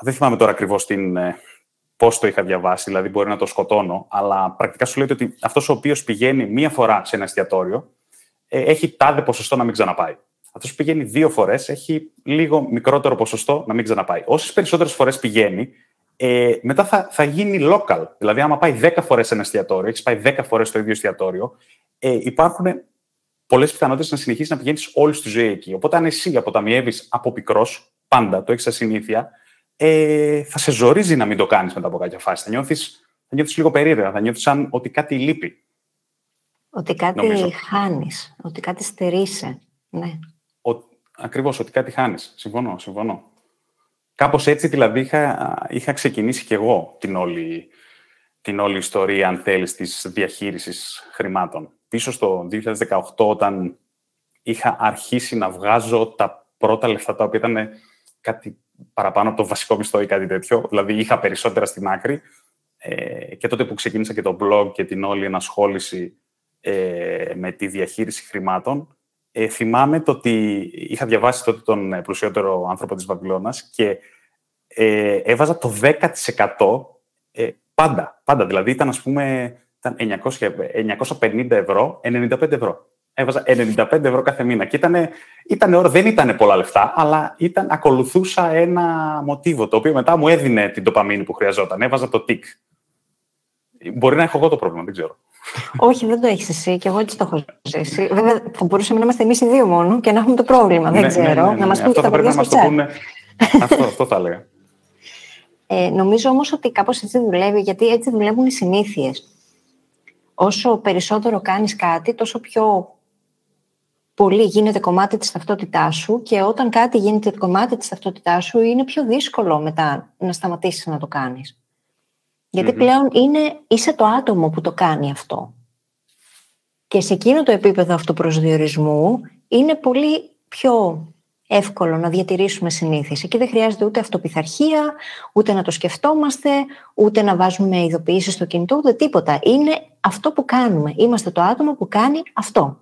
Δεν θυμάμαι τώρα ακριβώς την, ε, πώς το είχα διαβάσει, δηλαδή μπορεί να το σκοτώνω, αλλά πρακτικά σου λέει ότι αυτός ο οποίος πηγαίνει μία φορά σε ένα εστιατόριο ε, έχει τάδε ποσοστό να μην ξαναπάει. Αυτός που πηγαίνει δύο φορές έχει λίγο μικρότερο ποσοστό να μην ξαναπάει. Όσες περισσότερες φορές πηγαίνει, ε, μετά θα, θα γίνει local. Δηλαδή, άμα πάει 10 φορές σε ένα εστιατόριο, έχεις πάει 10 φορές στο ίδιο εστιατόριο, ε, υπάρχουν πολλές πιθανότητες να συνεχίσεις να πηγαίνεις όλη τη ζωή εκεί. Οπότε, αν εσύ αποταμιεύεις από πικρός, πάντα το έχεις σαν συνήθεια, ε, θα σε ζορίζει να μην το κάνεις μετά από κάποια φάση. Θα νιώθεις θα νιώθεις λίγο περίεργα, θα νιώθεις σαν ότι κάτι λείπει. Ότι κάτι χάνεις, ότι κάτι στερείσαι. Ναι. Ακριβώς, ότι κάτι χάνεις. Συμφωνώ, συμφωνώ. Κάπως έτσι δηλαδή είχα, είχα ξεκινήσει κι εγώ την όλη, την όλη ιστορία, αν θέλεις, της διαχείρισης χρημάτων. Πίσω στο 2018, όταν είχα αρχίσει να βγάζω τα πρώτα λεφτά τα οποία ήταν κάτι παραπάνω από το βασικό μισθό ή κάτι τέτοιο. Δηλαδή, είχα περισσότερα στην άκρη. Ε, και τότε που ξεκίνησα και το blog και την όλη ενασχόληση ε, με τη διαχείριση χρημάτων, ε, θυμάμαι το ότι είχα διαβάσει τότε τον ε, πλουσιότερο άνθρωπο της Βαβυλώνας και ε, έβαζα το 10% ε, πάντα, πάντα. Δηλαδή ήταν, ας πούμε, ήταν 900, 950 ευρώ, 95 ευρώ. Έβαζα 95 ευρώ κάθε μήνα. Και ήταν, ήταν, δεν ήταν πολλά λεφτά, αλλά ήταν, ακολουθούσα ένα μοτίβο, το οποίο μετά μου έδινε την τοπαμίνη που χρειαζόταν. Έβαζα το τικ. Μπορεί να έχω εγώ το πρόβλημα, δεν ξέρω. Όχι, δεν το έχεις εσύ και εγώ έτσι το έχω ζήσει. Βέβαια, θα μπορούσαμε να είμαστε εμείς οι δύο μόνο και να έχουμε το πρόβλημα. δεν ναι, ξέρω. Ναι, ναι, να μας πούν και τα παιδιά στο chat. αυτό, αυτό θα έλεγα. Ε, νομίζω όμως ότι κάπως έτσι δουλεύει, γιατί έτσι δουλεύουν οι συνήθειες. Όσο περισσότερο κάνεις κάτι, τόσο πιο πολύ γίνεται κομμάτι της ταυτότητάς σου και όταν κάτι γίνεται κομμάτι της ταυτότητάς σου είναι πιο δύσκολο μετά να σταματήσεις να το κάνεις. Γιατί πλέον είναι, είσαι το άτομο που το κάνει αυτό. Και σε εκείνο το επίπεδο αυτοπροσδιορισμού είναι πολύ πιο εύκολο να διατηρήσουμε συνήθειες. Εκεί δεν χρειάζεται ούτε αυτοπιθαρχία, ούτε να το σκεφτόμαστε, ούτε να βάζουμε ειδοποιήσεις στο κινητό, ούτε τίποτα. Είναι αυτό που κάνουμε. Είμαστε το άτομο που κάνει αυτό.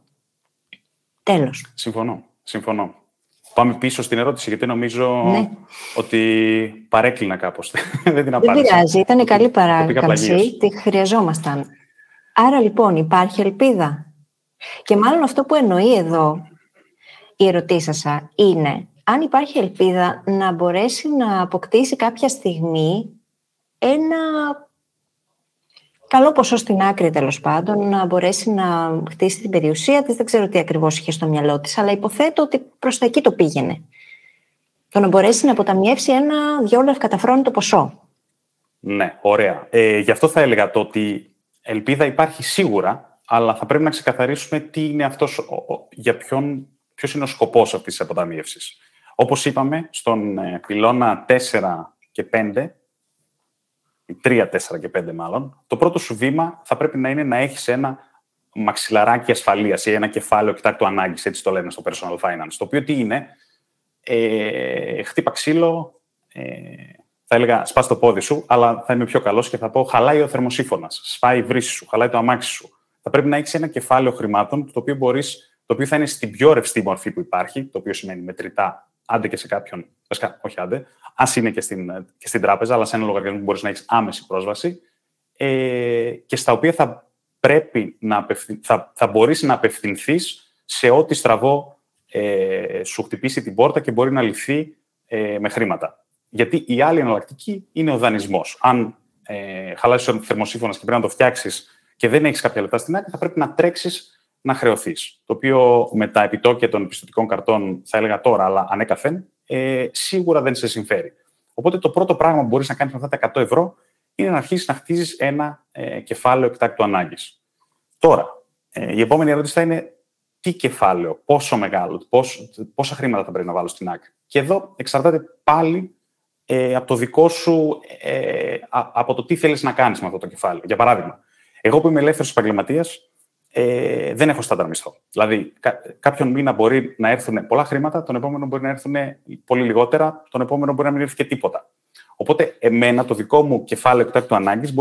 Τέλος. Συμφωνώ. Συμφωνώ. Πάμε πίσω στην ερώτηση, γιατί νομίζω ναι. ότι παρέκλεινα κάπως. Δεν την απάντησα. Δεν πειράζει, ήταν καλή παράκαμψη, τη χρειαζόμασταν. Άρα λοιπόν υπάρχει ελπίδα. Και μάλλον αυτό που εννοεί εδώ η ερωτήσα είναι αν υπάρχει ελπίδα να μπορέσει να αποκτήσει κάποια στιγμή ένα καλό ποσό στην άκρη τέλος πάντων, να μπορέσει να χτίσει την περιουσία της. Δεν ξέρω τι ακριβώς είχε στο μυαλό της, αλλά υποθέτω ότι προς τα εκεί το πήγαινε. Το να μπορέσει να αποταμιεύσει ένα δυο καταφρόνητο ποσό. Ναι, ωραία. Ε, γι' αυτό θα έλεγα το ότι ελπίδα υπάρχει σίγουρα, αλλά θα πρέπει να ξεκαθαρίσουμε τι είναι αυτός, για ποιον, ποιος είναι ο σκοπός αυτής της αποταμίευσης. Όπως είπαμε, στον ε, πυλώνα 4 και 5 3, 4 και 5 μάλλον, το πρώτο σου βήμα θα πρέπει να είναι να έχεις ένα μαξιλαράκι ασφαλείας ή ένα κεφάλαιο εκτάκτου ανάγκης, έτσι το λένε στο personal finance. Το οποίο τι είναι, ε, χτύπα ξύλο, ε, θα έλεγα σπάς το πόδι σου, αλλά θα είμαι πιο καλός και θα πω χαλάει ο θερμοσύφωνας, σπάει η βρύση σου, χαλάει το αμάξι σου. Θα πρέπει να έχεις ένα κεφάλαιο χρημάτων, το οποίο, μπορείς, το οποίο θα είναι στην πιο ρευστή μορφή που υπάρχει, το οποίο σημαίνει μετρητά, άντε και σε κάποιον, όχι άντε, ας είναι και στην, και στην τράπεζα, αλλά σε ένα λογαριασμό που μπορείς να έχεις άμεση πρόσβαση ε, και στα οποία θα πρέπει να θα, θα μπορείς να απευθυνθείς σε ό,τι στραβό ε, σου χτυπήσει την πόρτα και μπορεί να λυθεί ε, με χρήματα. Γιατί η άλλη εναλλακτική είναι ο δανεισμός. Αν ε, χαλάσεις ο θερμοσύφωνα και πρέπει να το φτιάξεις και δεν έχεις κάποια λεπτά στην άκρη, θα πρέπει να τρέξεις να χρεωθείς. Το οποίο με τα επιτόκια των πιστοτικών καρτών, θα έλεγα τώρα, αλλά ανέκαθεν, ε, σίγουρα δεν σε συμφέρει. Οπότε το πρώτο πράγμα που μπορείς να κάνεις με αυτά τα 100 ευρώ είναι να αρχίσεις να χτίζεις ένα ε, κεφάλαιο εκτάκτου ανάγκης. Τώρα, ε, η επόμενη ερώτηση θα είναι τι κεφάλαιο, πόσο μεγάλο, πόσο, πόσα χρήματα θα πρέπει να βάλω στην άκρη. Και εδώ εξαρτάται πάλι ε, από το δικό σου, ε, από το τι θέλεις να κάνεις με αυτό το κεφάλαιο. Για παράδειγμα, εγώ που είμαι ελεύθερος επαγγελματίας, ε, δεν έχω στάνταρ μισθό. Δηλαδή, κα, κάποιον μήνα μπορεί να έρθουν πολλά χρήματα, τον επόμενο μπορεί να έρθουν πολύ λιγότερα, τον επόμενο μπορεί να μην έρθει και τίποτα. Οπότε, εμένα, το δικό μου κεφάλαιο εκτάκτου ανάγκης,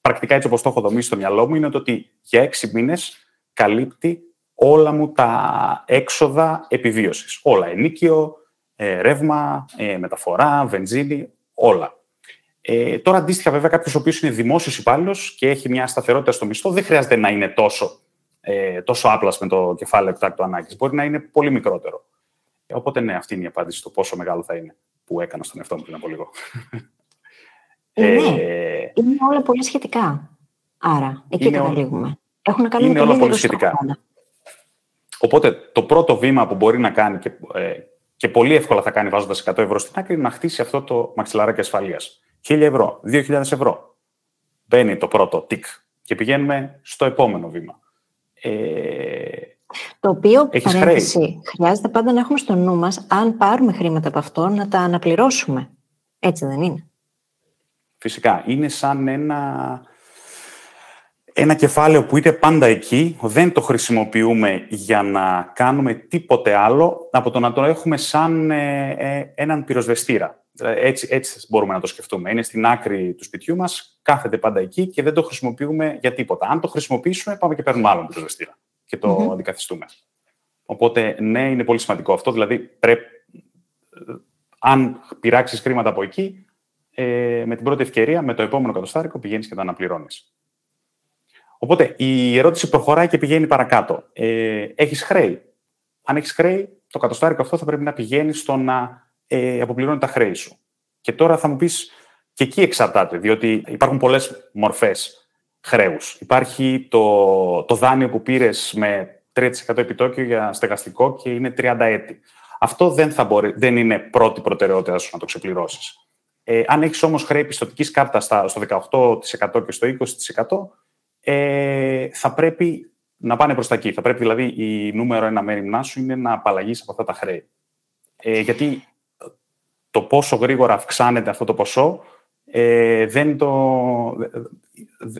πρακτικά έτσι όπως το έχω δομήσει στο μυαλό μου, είναι το ότι για έξι μήνες καλύπτει όλα μου τα έξοδα επιβίωσης. Όλα. Ενίκιο, ε, ρεύμα, ε, μεταφορά, βενζίνη, όλα. Ε, τώρα, αντίστοιχα, βέβαια, κάποιος ο οποίος είναι δημόσιος υπάλληλος και έχει μια σταθερότητα στο μισθό, δεν χρειάζεται να είναι τόσο, ε, τόσο άπλας με το κεφάλαιο εκτάκτου ανάγκης. Μπορεί να είναι πολύ μικρότερο. Ε, οπότε, ναι, αυτή είναι η απάντηση στο πόσο μεγάλο θα είναι που έκανα στον εαυτό μου πριν από λίγο. Ε, ναι, είναι όλα πολύ σχετικά. Άρα, εκεί καταλήγουμε. Έχουν να κάνουν είναι όλα πολύ σχετικά. Οπότε το πρώτο βήμα που μπορεί να κάνει και, ε, και πολύ εύκολα θα κάνει βάζοντας 100 ευρώ στην άκρη είναι να χτίσει αυτό το μαξιλαράκι ασφαλείας. 1000 ευρώ, 2000 ευρώ. Μπαίνει το πρώτο τικ και πηγαίνουμε στο επόμενο βήμα. Ε, το οποίο, παρένθεση, χρειάζεται πάντα να έχουμε στο νου μας, αν πάρουμε χρήματα από αυτό, να τα αναπληρώσουμε. Έτσι δεν είναι. Φυσικά. Είναι σαν ένα, ένα κεφάλαιο που είτε πάντα εκεί, δεν το χρησιμοποιούμε για να κάνουμε τίποτε άλλο από το να το έχουμε σαν ε, ε, έναν πυροσβεστήρα. Έτσι, έτσι μπορούμε να το σκεφτούμε. Είναι στην άκρη του σπιτιού μας, κάθεται πάντα εκεί και δεν το χρησιμοποιούμε για τίποτα. Αν το χρησιμοποιήσουμε, πάμε και παίρνουμε άλλον πυροσβεστήρα και το mm αντικαθιστούμε. Οπότε, ναι, είναι πολύ σημαντικό αυτό. Δηλαδή, πρέπει, αν πειράξεις χρήματα από εκεί, ε, με την πρώτη ευκαιρία, με το επόμενο κατοστάρικο, πηγαίνεις και τα αναπληρώνεις. Οπότε, η ερώτηση προχωράει και πηγαίνει παρακάτω. Ε, έχεις χρέη. Αν έχεις χρέη, το κατοστάρικο αυτό θα πρέπει να πηγαίνει στο να ε, αποπληρώνει τα χρέη σου. Και τώρα θα μου πεις, και εκεί εξαρτάται, διότι υπάρχουν πολλές μορφές χρέους. Υπάρχει το, το δάνειο που πήρες με 3% επιτόκιο για στεγαστικό και είναι 30 έτη. Αυτό δεν, θα μπορεί, δεν είναι πρώτη προτεραιότητα σου να το ξεπληρώσεις. Ε, αν έχεις όμως χρέη πιστοτικής κάρτας στο 18% και στο 20%, ε, θα πρέπει να πάνε προς τα εκεί. Θα πρέπει δηλαδή η νούμερο ένα μέρημνά σου είναι να απαλλαγείς από αυτά τα χρέη. Ε, γιατί το πόσο γρήγορα αυξάνεται αυτό το ποσό ε, δεν, το,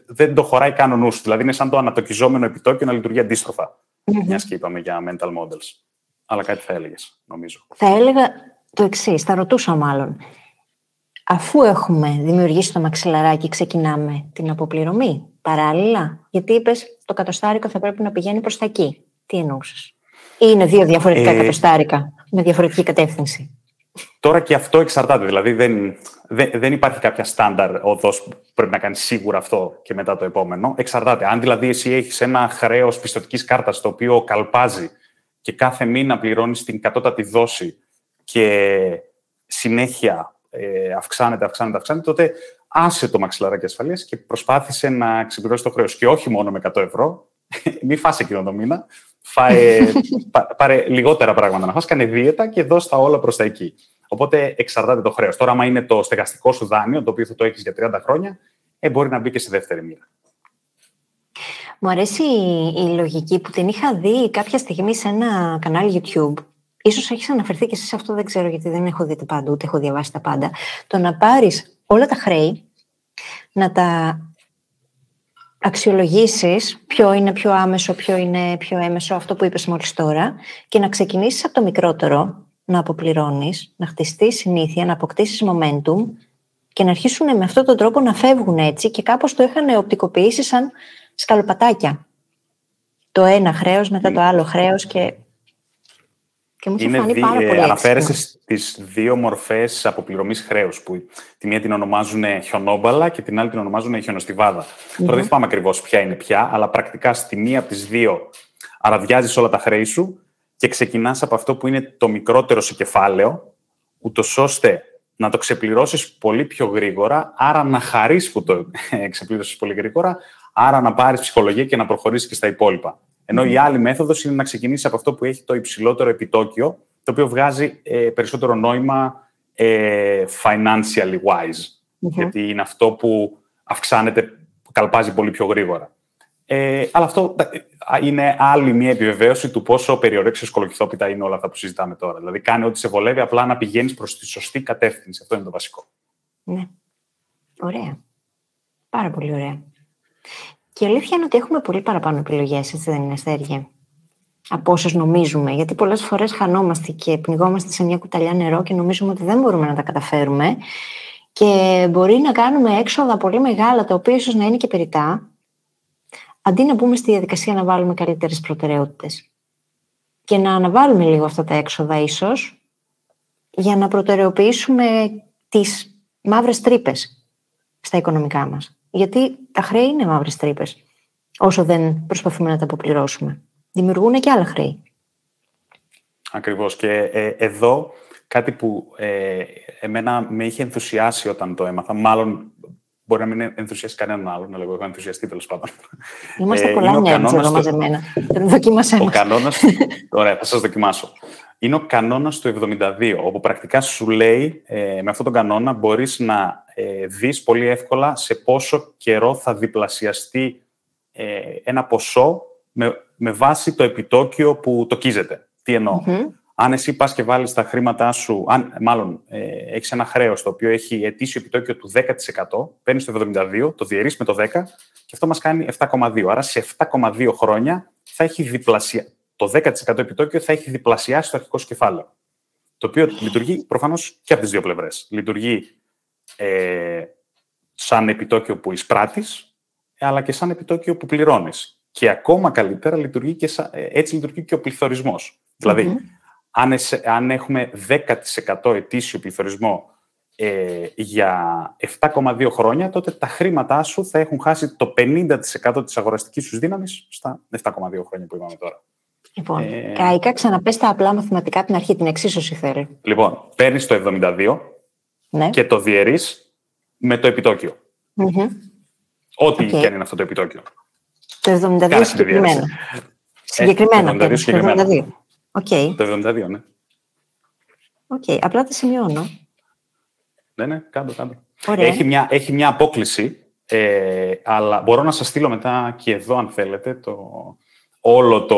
δεν το χωράει καν ο νους. Δηλαδή είναι σαν το ανατοκιζόμενο επιτόκιο να λειτουργεί αντίστροφα. Mm-hmm. Μιας και είπαμε για mental models. Αλλά κάτι θα έλεγες, νομίζω. Θα έλεγα το εξής, θα ρωτούσα μάλλον. Αφού έχουμε δημιουργήσει το μαξιλαράκι, ξεκινάμε την αποπληρωμή; Παράλληλα. Γιατί είπες το κατοστάρικο θα πρέπει να πηγαίνει προς τα εκεί. Τι εννοούσες; Ή είναι δύο διαφορετικά ε... κατοστάρικα με διαφορετική κατεύθυνση; Τώρα και αυτό εξαρτάται. Δηλαδή δεν, δεν, δεν υπάρχει κάποια στάνταρ οδός που πρέπει να κάνει σίγουρα αυτό και μετά το επόμενο. Εξαρτάται. Αν δηλαδή εσύ έχεις ένα χρέος πιστοτικής κάρτας το οποίο καλπάζει και κάθε μήνα πληρώνεις την κατώτατη δόση και συνέχεια ε, αυξάνεται, αυξάνεται, αυξάνεται, τότε άσε το μαξιλαράκι ασφαλείας και προσπάθησε να ξεπληρώσει το χρέος. Και όχι μόνο με 100 ευρώ, μην φάσει εκείνο το μήνα, φάε, πάρε λιγότερα πράγματα να φας, κάνε δίαιτα και δώσ' τα όλα προς τα εκεί. Οπότε εξαρτάται το χρέος. Τώρα, άμα είναι το στεγαστικό σου δάνειο, το οποίο θα το έχεις για 30 χρόνια, ε, μπορεί να μπει και στη δεύτερη μοίρα. Μου αρέσει η λογική που την είχα δει κάποια στιγμή σε ένα κανάλι YouTube. Ίσως έχεις αναφερθεί και εσύ σε αυτό, δεν ξέρω γιατί δεν έχω δει τα πάντα, ούτε έχω διαβάσει τα πάντα. Το να πάρεις όλα τα χρέη, να τα αξιολογήσεις ποιο είναι πιο άμεσο, ποιο είναι πιο έμεσο, αυτό που είπες μόλις τώρα, και να ξεκινήσεις από το μικρότερο, να αποπληρώνεις, να χτιστείς συνήθεια, να αποκτήσεις momentum και να αρχίσουν με αυτόν τον τρόπο να φεύγουν έτσι και κάπως το είχαν οπτικοποιήσει σαν σκαλοπατάκια. Το ένα χρέος μετά το άλλο χρέος και και μου είναι φανεί πάρα πολύ Αναφέρεσαι στι δύο μορφές αποπληρωμής χρέους, που τη μία την ονομάζουν χιονόμπαλα και την άλλη την ονομάζουν χιονοστιβάδα. Τώρα δεν θυμάμαι ακριβώς ποια είναι ποια, αλλά πρακτικά στη μία από τις δύο αραδιάζεις όλα τα χρέη σου και ξεκινάς από αυτό που είναι το μικρότερο σε κεφάλαιο, ούτως ώστε να το ξεπληρώσεις πολύ πιο γρήγορα, άρα να χαρείς που το ξεπλήρωσες πολύ γρήγορα, άρα να πάρεις ψυχολογία και να προχωρήσεις και στα υπόλοιπα. Ενώ η άλλη μέθοδος είναι να ξεκινήσεις από αυτό που έχει το υψηλότερο επιτόκιο, το οποίο βγάζει ε, περισσότερο νόημα ε, financially wise. Γιατί είναι αυτό που αυξάνεται, που καλπάζει πολύ πιο γρήγορα. Ε, αλλά αυτό είναι άλλη μια επιβεβαίωση του πόσο περιορέξιος σκολοκυθόπιτα είναι όλα αυτά που συζητάμε τώρα. Δηλαδή, κάνει ό,τι σε βολεύει, απλά να πηγαίνεις προς τη σωστή κατεύθυνση. Αυτό είναι το βασικό. Ναι. Ωραία. Πάρα πολύ ωραία. Και η αλήθεια είναι ότι έχουμε πολύ παραπάνω επιλογές, έτσι δεν είναι, Στέργια. Από όσες νομίζουμε. Γιατί πολλές φορές χανόμαστε και πνιγόμαστε σε μια κουταλιά νερό και νομίζουμε ότι δεν μπορούμε να τα καταφέρουμε. Και μπορεί να κάνουμε έξοδα πολύ μεγάλα, τα οποία ίσως να είναι και περιτά, αντί να μπούμε στη διαδικασία να βάλουμε καλύτερες προτεραιότητες. Και να αναβάλουμε λίγο αυτά τα έξοδα, ίσως, για να προτεραιοποιήσουμε τις μαύρες τρύπες στα οικονομικά μας. Γιατί τα χρέη είναι μαύρες τρύπες, όσο δεν προσπαθούμε να τα αποπληρώσουμε. Δημιουργούν και άλλα χρέη. Ακριβώς. Και ε, εδώ κάτι που ε, εμένα με είχε ενθουσιάσει όταν το έμαθα, μάλλον μπορεί να μην ενθουσιάσει κανέναν άλλον, αλλά εγώ έχω ενθουσιαστεί τέλος πάντων. Είμαστε ε, πολλά νέα εδώ μαζεμένα. Δοκίμασέ Ο κανόνα. Ωραία, θα σας δοκιμάσω. Είναι ο κανόνας του 72, όπου πρακτικά σου λέει ε, με αυτόν τον κανόνα μπορείς να ε, δεις πολύ εύκολα σε πόσο καιρό θα διπλασιαστεί ε, ένα ποσό με, με βάση το επιτόκιο που τοκίζεται. Τι εννοω αν εσύ πας και βάλεις τα χρήματά σου, αν, μάλλον ε, έχεις ένα χρέος το οποίο έχει ετήσιο επιτόκιο του 10%, παίρνεις το 72, το διαιρείς με το 10 και αυτό μας κάνει 7,2. Άρα σε 7,2 χρόνια θα έχει διπλασια... το 10% επιτόκιο θα έχει διπλασιάσει το αρχικό σου κεφάλαιο. Το οποίο λειτουργεί προφανώς και από τις δύο πλευρές. Λειτουργεί ε, σαν επιτόκιο που εισπράττεις, αλλά και σαν επιτόκιο που πληρώνεις. Και ακόμα καλύτερα λειτουργεί και ε, έτσι λειτουργεί και ο πληθωρισμός. Δηλαδή, αν, αν έχουμε 10% ετήσιο πληθωρισμό ε, για 7,2 χρόνια, τότε τα χρήματά σου θα έχουν χάσει το 50% της αγοραστικής σου δύναμης στα 7,2 χρόνια που είπαμε τώρα. Λοιπόν, ε, Κάικα, ξαναπες τα απλά μαθηματικά από την αρχή, την εξίσωση θέλω. Λοιπόν, παίρνεις το 72 ναι. και το διαιρείς με το επιτοκιο Ό,τι okay. και αν είναι αυτό το επιτόκιο. Το 72 συγκεκριμένα. Συγκεκριμένα. Ε, το 72 συγκεκριμένα. 72. Okay. Το 72, ναι. OK, okay. απλά τα σημειώνω. Ναι, ναι, κάτω, κάτω. Έχει μια, έχει μια απόκλιση, ε, αλλά μπορώ να σας στείλω μετά και εδώ, αν θέλετε, το, όλο το,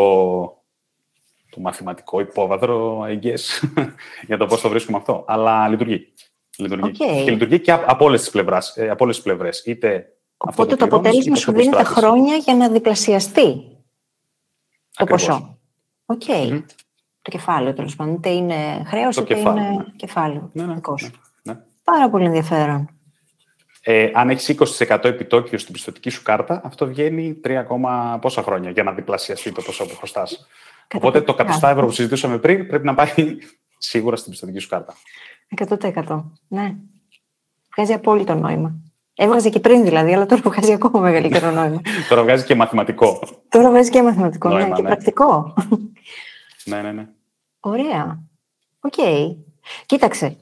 το μαθηματικό υπόβαθρο, I guess, για το πώς το βρίσκουμε αυτό. Αλλά λειτουργεί. Λειτουργεί. Okay. Και λειτουργεί και από όλες τις, πλευράς, ε, από όλες τις πλευρές. Είτε Οπότε το, το αποτέλεσμα σου δίνει τα χρόνια για να διπλασιαστεί το ποσό. OK. Okay το κεφάλαιο τέλος πάντων. Είτε είναι χρέος, είτε κεφάλαιο, είναι ναι. κεφάλαιο. Ναι, ναι, ναι, ναι, Πάρα πολύ ενδιαφέρον. Ε, αν έχεις 20% επιτόκιο στην πιστωτική σου κάρτα, αυτό βγαίνει 3, πόσα χρόνια για να διπλασιαστεί το ποσό που χρωστάς. Οπότε το 100 ευρώ που συζητούσαμε πριν πρέπει να πάει σίγουρα στην πιστωτική σου κάρτα. 100%. Ναι. Βγάζει απόλυτο νόημα. Έβγαζε και πριν δηλαδή, αλλά τώρα βγάζει ακόμα μεγαλύτερο νόημα. τώρα βγάζει και μαθηματικό. Τώρα βγάζει και μαθηματικό, νόημα, ναι, και πρακτικό. ναι, ναι, ναι. Ωραία. Οκ. Κοίταξε.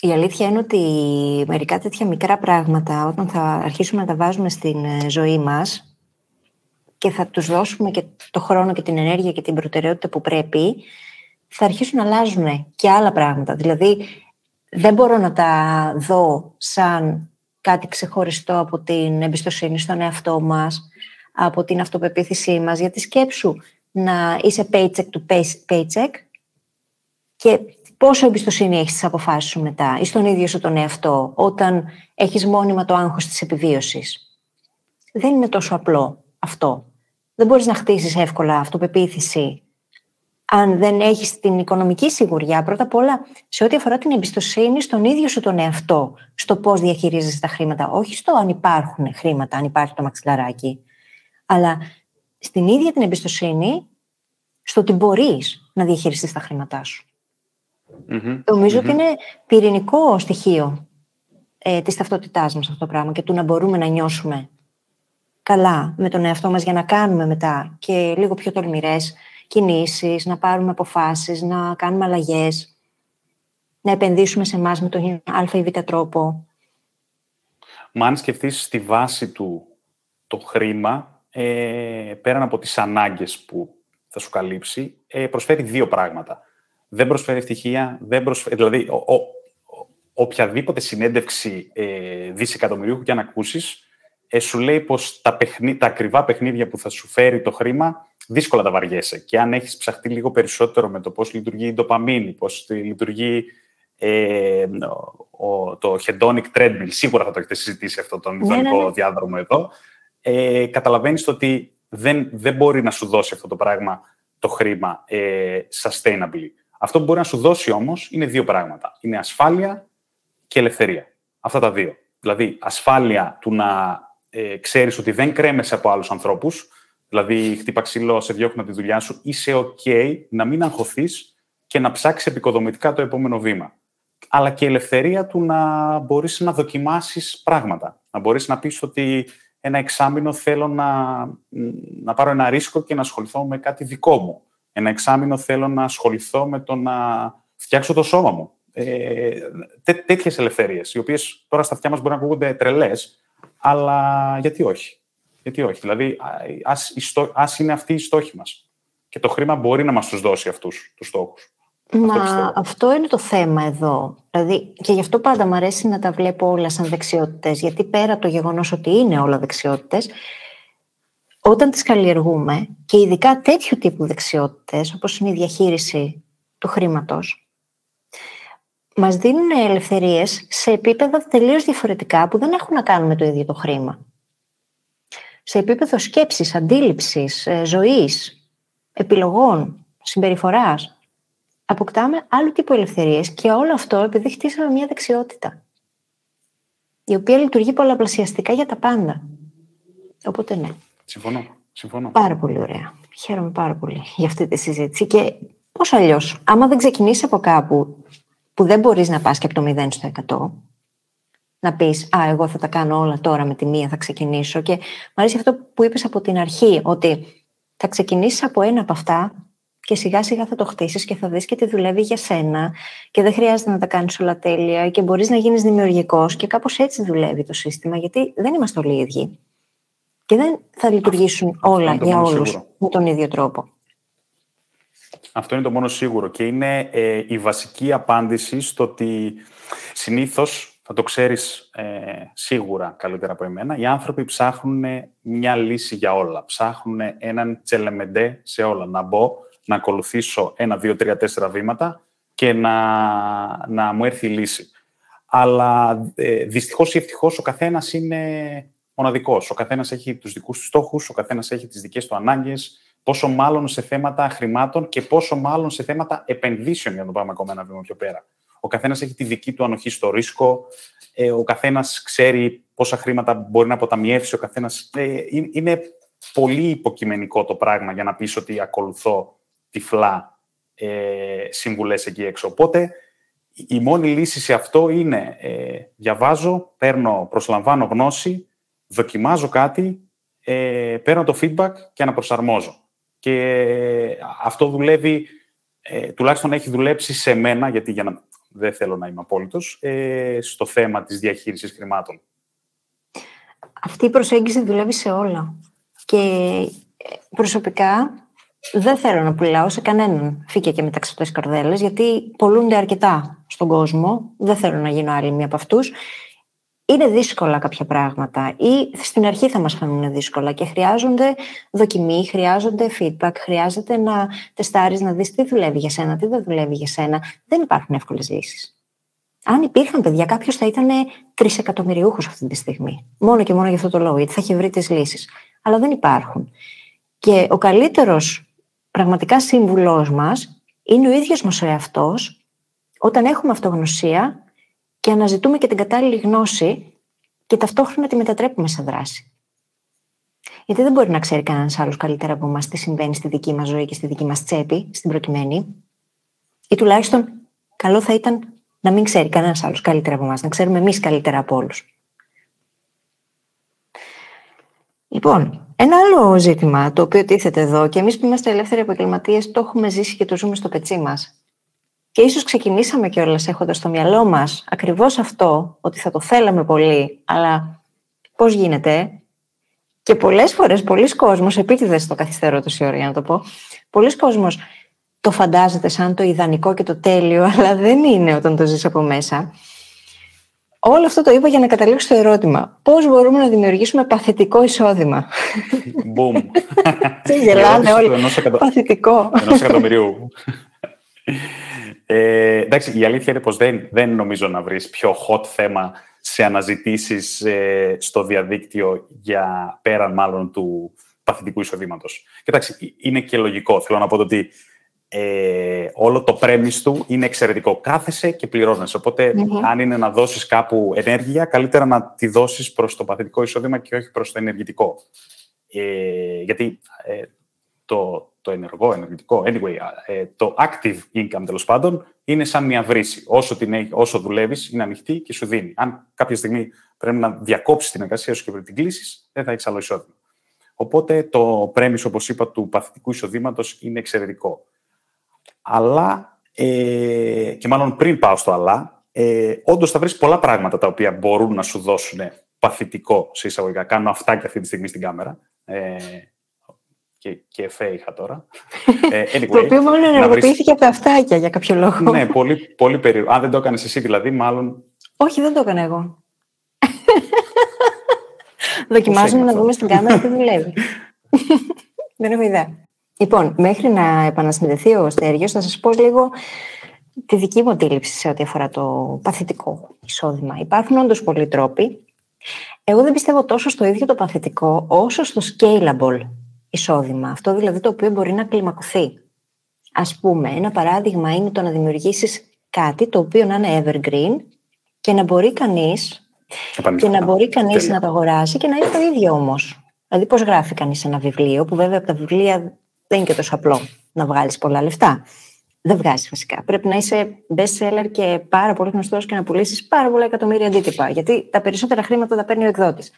Η αλήθεια είναι ότι μερικά τέτοια μικρά πράγματα, όταν θα αρχίσουμε να τα βάζουμε στην ε, ζωή μας και θα τους δώσουμε και το χρόνο και την ενέργεια και την προτεραιότητα που πρέπει, θα αρχίσουν να αλλάζουν και άλλα πράγματα. Δηλαδή, δεν μπορώ να τα δω σαν κάτι ξεχωριστό από την εμπιστοσύνη στον εαυτό μας, από την αυτοπεποίθησή μας, γιατί σκέψου να είσαι paycheck to paycheck και πόσο εμπιστοσύνη έχεις στις αποφάσεις σου μετά ή στον ίδιο σου τον εαυτό όταν έχεις μόνιμα το άγχος της επιβίωσης. Δεν είναι τόσο απλό αυτό. Δεν μπορείς να χτίσεις εύκολα αυτοπεποίθηση αν δεν έχεις την οικονομική σιγουριά, πρώτα απ' όλα σε ό,τι αφορά την εμπιστοσύνη στον ίδιο σου τον εαυτό, στο πώς διαχειρίζεσαι τα χρήματα, όχι στο αν υπάρχουν χρήματα, αν υπάρχει το μαξιλαράκι, αλλά στην ίδια την εμπιστοσύνη στο ότι μπορείς να διαχειριστείς τα χρήματά σου. Mm-hmm. Νομίζω ότι είναι πυρηνικό στοιχείο ε, της ταυτότητάς μας αυτό το πράγμα και του να μπορούμε να νιώσουμε καλά με τον εαυτό μας για να κάνουμε μετά και λίγο πιο τολμηρές κινήσεις, να πάρουμε αποφάσεις, να κάνουμε αλλαγές, να επενδύσουμε σε εμάς με τον α ή β τρόπο. Μα αν σκεφτείς στη βάση του το χρήμα, ε, πέραν από τις ανάγκες που θα σου καλύψει, ε, προσφέρει δύο πράγματα. Δεν προσφέρει ευτυχία, δεν προσφέρει, δηλαδή ο, ο, οποιαδήποτε συνέντευξη ε, δισεκατομμυρίου και αν ακούσεις, ε, σου λέει πως τα, παιχνί, τα ακριβά παιχνίδια που θα σου φέρει το χρήμα δύσκολα τα βαριέσαι. Και αν έχεις ψαχτεί λίγο περισσότερο με το πώς λειτουργεί η ντοπαμίνη, πώς λειτουργεί ε, ο, το hedonic treadmill, σίγουρα θα το έχετε συζητήσει αυτό τον ναι, ναι, ναι. διάδρομο εδώ, ε, καταλαβαίνεις ότι δεν, δεν μπορεί να σου δώσει αυτό το πράγμα το χρήμα ε, sustainably. Αυτό που μπορεί να σου δώσει όμως είναι δύο πράγματα. Είναι ασφάλεια και ελευθερία. Αυτά τα δύο. Δηλαδή, ασφάλεια του να ε, ξέρεις ότι δεν κρέμεσαι από άλλους ανθρώπους, δηλαδή χτύπα ξύλο, σε διώχνουν από τη δουλειά σου, είσαι ok να μην αγχωθείς και να ψάξεις επικοδομητικά το επόμενο βήμα. Αλλά και η ελευθερία του να μπορείς να δοκιμάσεις πράγματα. Να μπορείς να πεις ότι ένα εξάμεινο θέλω να, να πάρω ένα ρίσκο και να ασχοληθώ με κάτι δικό μου. Ένα εξάμεινο θέλω να ασχοληθώ με το να φτιάξω το σώμα μου. Ε, τέ, Τέτοιες ελευθερίες, οι οποίες τώρα στα αυτιά μας μπορεί να ακούγονται τρελές, αλλά γιατί όχι. Γιατί όχι. Δηλαδή, ας, είναι αυτή η στόχη μας. Και το χρήμα μπορεί να μας τους δώσει αυτούς τους στόχους. Μα αυτό, αυτό είναι το θέμα εδώ. Δηλαδή, και γι' αυτό πάντα μου αρέσει να τα βλέπω όλα σαν δεξιότητες, γιατί πέρα από το γεγονός ότι είναι όλα δεξιότητες, όταν τις καλλιεργούμε και ειδικά τέτοιου τύπου δεξιότητες, όπως είναι η διαχείριση του χρήματος, μας δίνουν ελευθερίες σε επίπεδα τελείως διαφορετικά που δεν έχουν να κάνουν με το ίδιο το χρήμα. Σε επίπεδο σκέψης, αντίληψης, ε, ζωής, επιλογών, συμπεριφοράς, αποκτάμε άλλου τύπου ελευθερίες και όλο αυτό επειδή χτίσαμε μια δεξιότητα, η οποία λειτουργεί πολλαπλασιαστικά για τα πάντα. Οπότε ναι. Συμφωνώ. Συμφωνώ. Πάρα πολύ ωραία. Χαίρομαι πάρα πολύ για αυτή τη συζήτηση. Και πώς αλλιώς, άμα δεν ξεκινήσεις από κάπου που δεν μπορείς να πας και από το 0 στο 100, να πεις Α, εγώ θα τα κάνω όλα τώρα με τη μία, θα ξεκινήσω. Και μου αρέσει αυτό που είπες από την αρχή, ότι θα ξεκινήσεις από ένα από αυτά και σιγά σιγά θα το χτίσεις και θα δεις και τι δουλεύει για σένα και δεν χρειάζεται να τα κάνεις όλα τέλεια και μπορείς να γίνεις δημιουργικός και κάπως έτσι δουλεύει το σύστημα, γιατί δεν είμαστε όλοι ίδιοι και δεν θα λειτουργήσουν όλα για όλους με τον ίδιο τρόπο. Αυτό είναι το μόνο σίγουρο και είναι ε, η βασική απάντηση στο ότι συνήθως, θα το ξέρεις ε, σίγουρα καλύτερα από εμένα, οι άνθρωποι ψάχνουν μια λύση για όλα. Ψάχνουν έναν τσελεμεντέ σε όλα. Να μπω, να ακολουθήσω ένα, δύο, τρία, τέσσερα βήματα και να, να μου έρθει η λύση. Αλλά ε, δυστυχώς ή ευτυχώς ο καθένας είναι μοναδικός. Ο καθένας έχει τους δικούς του στόχους, ο καθένας έχει τις δικές του ανάγκες, πόσο μάλλον σε θέματα χρημάτων και πόσο μάλλον σε θέματα επενδύσεων, για να το πάμε ακόμα ένα βήμα πιο πέρα. Ο καθένας έχει τη δική του ανοχή στο ρίσκο, ε, ο καθένας ξέρει πόσα χρήματα μπορεί να αποταμιεύσει, ο καθένας. Ε, είναι πολύ υποκειμενικό το πράγμα για να πεις ότι ακολουθώ τυφλά ε, συμβουλές εκεί έξω. Οπότε, η μόνη λύση σε αυτό είναι ε, διαβάζω, παίρνω, προσλαμβάνω γνώση, δοκιμάζω κάτι, ε, παίρνω το feedback και αναπροσαρμόζω. Και αυτό δουλεύει, ε, τουλάχιστον έχει δουλέψει σε μένα, γιατί για να, δεν θέλω να είμαι απόλυτος, ε, στο θέμα της διαχείρισης χρημάτων. Αυτή η προσέγγιση δουλεύει σε όλα. Και ε, προσωπικά δεν θέλω να πουλάω σε κανέναν φύκια και μεταξωτές καρδέλες, γιατί πολλούνται αρκετά στον κόσμο. Δεν θέλω να γίνω άλλη μία από αυτούς είναι δύσκολα κάποια πράγματα ή στην αρχή θα μας φανούν δύσκολα και χρειάζονται δοκιμή, χρειάζονται feedback, χρειάζεται να τεστάρεις, να δεις τι δουλεύει για σένα, τι δεν δουλεύει για σένα. Δεν υπάρχουν εύκολες λύσεις. Αν υπήρχαν παιδιά, κάποιος θα ήταν τρισεκατομμυριούχος αυτή τη στιγμή. Μόνο και μόνο για αυτό το λόγο, γιατί θα έχει βρει τις λύσεις. Αλλά δεν υπάρχουν. Και ο καλύτερος πραγματικά σύμβουλός μας είναι ο ίδιος μας ο εαυτός, όταν έχουμε αυτογνωσία και αναζητούμε και την κατάλληλη γνώση και ταυτόχρονα τη μετατρέπουμε σε δράση. Γιατί δεν μπορεί να ξέρει κανένας άλλος καλύτερα από εμάς τι συμβαίνει στη δική μας ζωή και στη δική μας τσέπη, στην προκειμένη. Ή τουλάχιστον καλό θα ήταν να μην ξέρει κανένας άλλος καλύτερα από εμάς, να ξέρουμε εμείς καλύτερα από όλους. Λοιπόν, ένα άλλο ζήτημα το οποίο τίθεται εδώ και εμείς που είμαστε ελεύθεροι επαγγελματίες το έχουμε ζήσει και το ζούμε στο πετσί μας. Και ίσως ξεκινήσαμε κιόλας έχοντας στο μυαλό μας ακριβώς αυτό, ότι θα το θέλαμε πολύ, αλλά πώς γίνεται. Και πολλές φορές, πολλοί κόσμος, επίτηδες το καθυστερώ τόση ώρα για να το πω, πολλοί κόσμος το φαντάζεται σαν το ιδανικό και το τέλειο, αλλά δεν είναι όταν το ζεις από μέσα. Όλο αυτό το είπα για να καταλήξω στο ερώτημα. Πώς μπορούμε να δημιουργήσουμε παθητικό εισόδημα; Μπούμ. Τι γελάνε όλοι. Παθητικό. Ενός εκατομμυρίου. Ε, εντάξει, η αλήθεια είναι πως δεν, δεν νομίζω να βρεις πιο hot θέμα σε αναζητήσεις ε, στο διαδίκτυο για πέραν μάλλον του παθητικού εισοδήματος. Κοιτάξτε, είναι και λογικό. Θέλω να πω ότι ε, όλο το πρέμις του είναι εξαιρετικό. Κάθεσαι και πληρώνεσαι. αν είναι να δώσεις κάπου ενέργεια, καλύτερα να τη δώσεις προς το παθητικό εισόδημα και όχι προς το ενεργητικό. Ε, γιατί ε, το, το ενεργό, ενεργητικό, anyway, ε, το active income τέλος πάντων είναι σαν μια βρύση. Όσο, την, όσο δουλεύεις, είναι ανοιχτή και σου δίνει. Αν κάποια στιγμή πρέπει να διακόψεις την εργασία σου και πρέπει την κλείσεις, δεν θα έχεις άλλο εισόδημα. Οπότε το πρέμι, όπως είπα, του παθητικού εισοδήματος είναι εξαιρετικό. Αλλά Ε, και μάλλον πριν πάω στο αλλά, ε, όντως θα βρεις πολλά πράγματα τα οποία μπορούν να σου δώσουν παθητικό σε εισαγωγικά. Κάνω αυτά και αυτή τη στιγμή στην κάμερα. Ε, και, και εφέ είχα τώρα. Ε, anyway, το οποίο μόνο ενεργοποιήθηκε βρεις... από τα αυτάκια για κάποιο λόγο. ναι, πολύ, πολύ περίεργο. Αν δεν το έκανες εσύ δηλαδή, μάλλον... Όχι, δεν το έκανα εγώ. Δοκιμάζουμε να δούμε στην κάμερα τι δουλεύει. δεν έχω ιδέα. Λοιπόν, μέχρι να επανασυνδεθεί ο Στέργιος, θα σας πω λίγο τη δική μου αντίληψη σε ό,τι αφορά το παθητικό εισόδημα. Υπάρχουν όντως πολλοί τρόποι. Εγώ δεν πιστεύω τόσο στο ίδιο το παθητικό, όσο στο scalable εισόδημα. Αυτό δηλαδή το οποίο μπορεί να κλιμακωθεί. Ας πούμε, ένα παράδειγμα είναι το να δημιουργήσεις κάτι το οποίο να είναι evergreen και να μπορεί κανείς και να μπορεί κανείς να το αγοράσει και να είναι το ίδιο όμως. Δηλαδή πώς γράφει κανείς ένα βιβλίο, που βέβαια από τα βιβλία δεν είναι και τόσο απλό να βγάλεις πολλά λεφτά. Δεν βγάζεις φυσικά. Πρέπει να είσαι best seller και πάρα πολύ γνωστός και να πουλήσεις πάρα πολλά εκατομμύρια αντίτυπα. Γιατί τα περισσότερα χρήματα τα παίρνει ο εκδότης.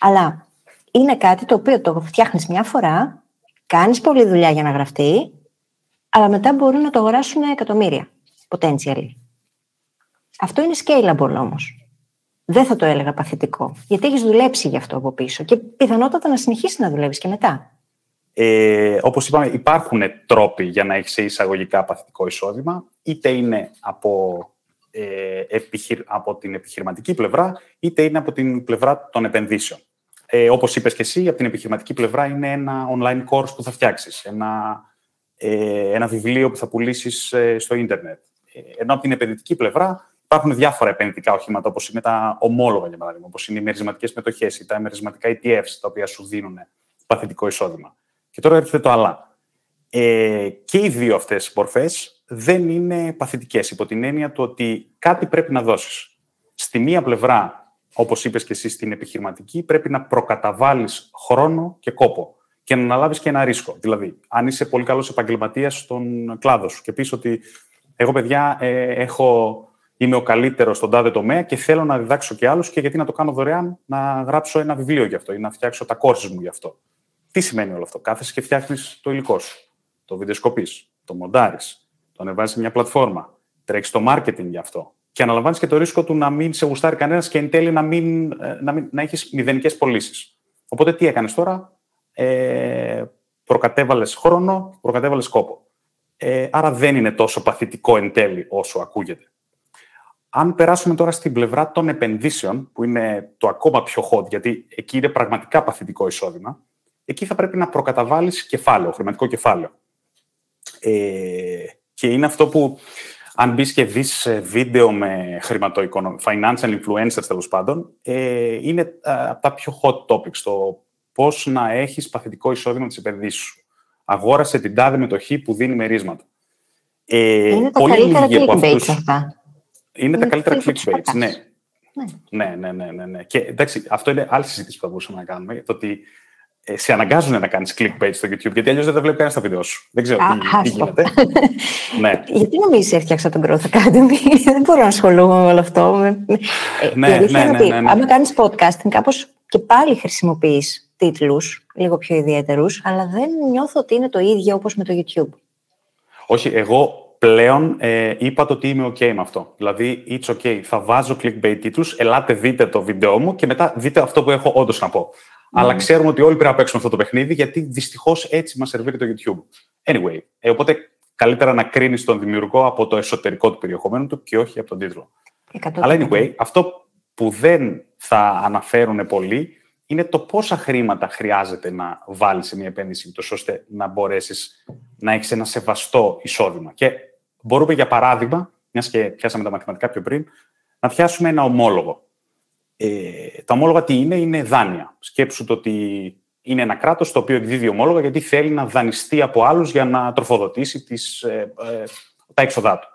Αλλά είναι κάτι το οποίο το φτιάχνεις μια φορά, κάνεις πολλή δουλειά για να γραφτεί, αλλά μετά μπορούν να το αγοράσουν εκατομμύρια. Potentially. Αυτό είναι scalable όμως. Δεν θα το έλεγα παθητικό. Γιατί έχεις δουλέψει γι' αυτό από πίσω και πιθανότατα να συνεχίσει να δουλεύεις και μετά. Ε, όπως είπαμε, υπάρχουν τρόποι για να έχεις εισαγωγικά παθητικό εισόδημα, είτε είναι από, ε, από την επιχειρηματική πλευρά, είτε είναι από την πλευρά των επενδύσεων. Ε, όπως είπες και εσύ, από την επιχειρηματική πλευρά είναι ένα online course που θα φτιάξεις, ένα, ε, ένα βιβλίο που θα πουλήσεις ε, στο ίντερνετ. Ε, ενώ από την επενδυτική πλευρά υπάρχουν διάφορα επενδυτικά οχήματα, όπως είναι τα ομόλογα, για παράδειγμα, όπως είναι οι μερισματικές μετοχές ή τα μερισματικά ETFs, τα οποία σου δίνουν παθητικό εισόδημα. Και τώρα έρχεται το αλλά. Ε, και οι δύο αυτές μορφές δεν είναι παθητικές, υπό την έννοια του ότι κάτι πρέπει να δώσεις. Στη μία πλευρά, όπως είπες και εσύ στην επιχειρηματική, πρέπει να προκαταβάλεις χρόνο και κόπο και να αναλάβεις και ένα ρίσκο. Δηλαδή, αν είσαι πολύ καλός επαγγελματίας στον κλάδο σου και πεις ότι εγώ, παιδιά, ε, έχω, είμαι ο καλύτερος στον τάδε τομέα και θέλω να διδάξω και άλλους και γιατί να το κάνω δωρεάν, να γράψω ένα βιβλίο γι' αυτό ή να φτιάξω τα courses μου γι' αυτό. Τι σημαίνει όλο αυτό; Κάθεσαι και φτιάχνεις το υλικό σου. Το βιντεοσκοπείς, το μοντάρεις, το ανεβάζεις σε μια πλατφόρμα. Τρέχεις το marketing γι' αυτό. Και αναλαμβάνεις και το ρίσκο του να μην σε γουστάρει κανένας και εν τέλει να, μην, ε, να, μην, να έχεις μηδενικές πωλήσεις. Οπότε τι έκανες τώρα, ε, προκατέβαλες χρόνο, προκατέβαλες κόπο. Ε, άρα δεν είναι τόσο παθητικό εν τέλει όσο ακούγεται. Αν περάσουμε τώρα στην πλευρά των επενδύσεων, που είναι το ακόμα πιο hot, γιατί εκεί είναι πραγματικά παθητικό εισόδημα, εκεί θα πρέπει να προκαταβάλεις κεφάλαιο, χρηματικό κεφάλαιο. Ε, και είναι αυτό που, αν μπεις και δεις ε, βίντεο με χρηματοοικονομικά, financial influencers τέλος πάντων, ε, είναι από τα πιο hot topics, το πώς να έχεις παθητικό εισόδημα της επενδύσεις σου. Αγόρασε την τάδε μετοχή που δίνει μερίσματα. Ε, είναι τα καλύτερα clickbait αυτά. Είναι, τα καλύτερα clickbait, ναι. Ναι. ναι. ναι, ναι, ναι, Και εντάξει, αυτό είναι άλλη συζήτηση που θα μπορούσαμε να κάνουμε. Το ότι ε, σε αναγκάζουν να κάνεις clickbait στο YouTube, γιατί αλλιώς δεν τα βλέπει κανένας στα βίντεο σου. Δεν ξέρω τι, τι γίνεται. ναι. Γιατί νομίζεις έφτιαξα τον Growth Academy, δεν μπορώ να ασχολούμαι με όλο αυτό. ναι, ναι, ναι, ναι, ναι, ναι. Άμα κάνεις podcasting, κάπως και πάλι χρησιμοποιείς τίτλους λίγο πιο ιδιαίτερους, αλλά δεν νιώθω ότι είναι το ίδιο όπως με το YouTube. Όχι, εγώ πλέον ε, είπα το ότι είμαι OK με αυτό. Δηλαδή, it's OK. Θα βάζω clickbait τίτλους, ελάτε δείτε το βίντεο μου και μετά δείτε αυτό που έχω όντως να πω. Αλλά ξέρουμε ότι όλοι πρέπει να παίξουμε αυτό το παιχνίδι, γιατί δυστυχώς έτσι μας σερβίρει το YouTube. Anyway, ε, οπότε καλύτερα να κρίνεις τον δημιουργό από το εσωτερικό του περιεχομένου του και όχι από τον τίτλο. Αλλά anyway, αυτό που δεν θα αναφέρουν πολύ είναι το πόσα χρήματα χρειάζεται να βάλεις σε μια επένδυση, ώστε να μπορέσεις να έχεις ένα σεβαστό εισόδημα. Και μπορούμε, για παράδειγμα, μιας και πιάσαμε τα μαθηματικά πιο πριν, να πιάσουμε ένα ομόλογο. Ε, τα ομόλογα τι είναι, είναι δάνεια. Σκέψου το ότι είναι ένα κράτος το οποίο εκδίδει ομόλογα γιατί θέλει να δανειστεί από άλλους για να τροφοδοτήσει τις, ε, ε, τα έξοδά του.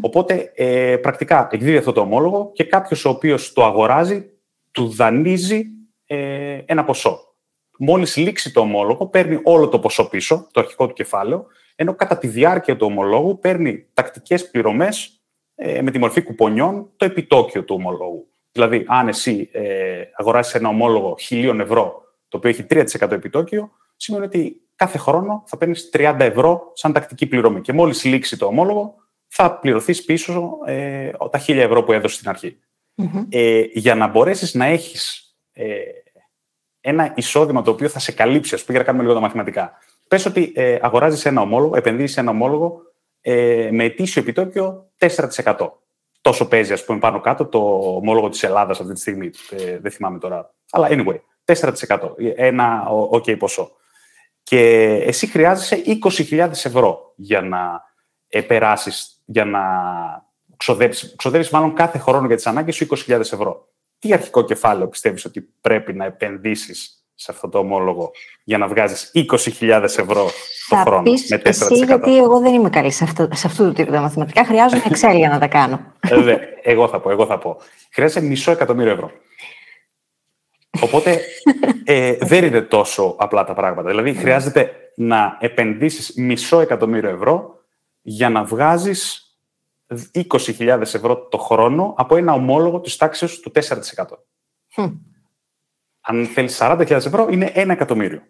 Οπότε, ε, πρακτικά εκδίδει αυτό το ομόλογο και κάποιος ο οποίος το αγοράζει, του δανείζει ε, ένα ποσό. Μόλις λήξει το ομόλογο, παίρνει όλο το ποσό πίσω, το αρχικό του κεφάλαιο, ενώ κατά τη διάρκεια του ομολόγου παίρνει τακτικές πληρωμές ε, με τη μορφή κουπονιών το επιτόκιο του ομολόγου. Δηλαδή, αν εσύ ε, αγοράσεις ένα ομόλογο χιλίων ευρώ, το οποίο έχει 3% επιτόκιο, σημαίνει ότι κάθε χρόνο θα παίρνεις 30 ευρώ σαν τακτική πληρωμή. Και μόλις λήξει το ομόλογο, θα πληρωθείς πίσω ε, τα 1000 ευρώ που έδωσες στην αρχη Ε, για να μπορέσεις να έχεις ε, ένα εισόδημα το οποίο θα σε καλύψει, ας πούμε, για να κάνουμε λίγο τα μαθηματικά. Πες ότι ε, αγοράζεις ένα ομόλογο, επενδύεις ένα ομόλογο ε, με ετήσιο επιτόκιο 4%. Τόσο παίζει, ας πούμε, πάνω κάτω το ομόλογο της Ελλάδας αυτή τη στιγμή. Ε, δεν θυμάμαι τώρα. Αλλά anyway, 4%. Ένα OK ποσό. Και εσύ χρειάζεσαι 20.000 ευρώ για να περάσει, για να ξοδέψεις, ξοδέψεις μάλλον κάθε χρόνο για τις ανάγκες σου 20.000 ευρώ. Τι αρχικό κεφάλαιο πιστεύεις ότι πρέπει να επενδύσεις σε αυτό το ομόλογο για να βγάζεις 20.000 ευρώ το θα χρόνο πεις με 4%. Εσύ, γιατί εγώ δεν είμαι καλή σε, αυτό, σε αυτού του τύπου τα μαθηματικά. Χρειάζομαι Excel για να τα κάνω. Ε, δε, εγώ θα πω, εγώ θα πω. Χρειάζεται μισό εκατομμύριο ευρώ. Οπότε ε, δεν είναι τόσο απλά τα πράγματα. Δηλαδή, χρειάζεται να επενδύσεις μισό εκατομμύριο ευρώ για να βγάζεις 20.000 ευρώ το χρόνο από ένα ομόλογο της τάξης του 4%. Αν θέλεις 40.000 ευρώ, είναι ένα εκατομμύριο.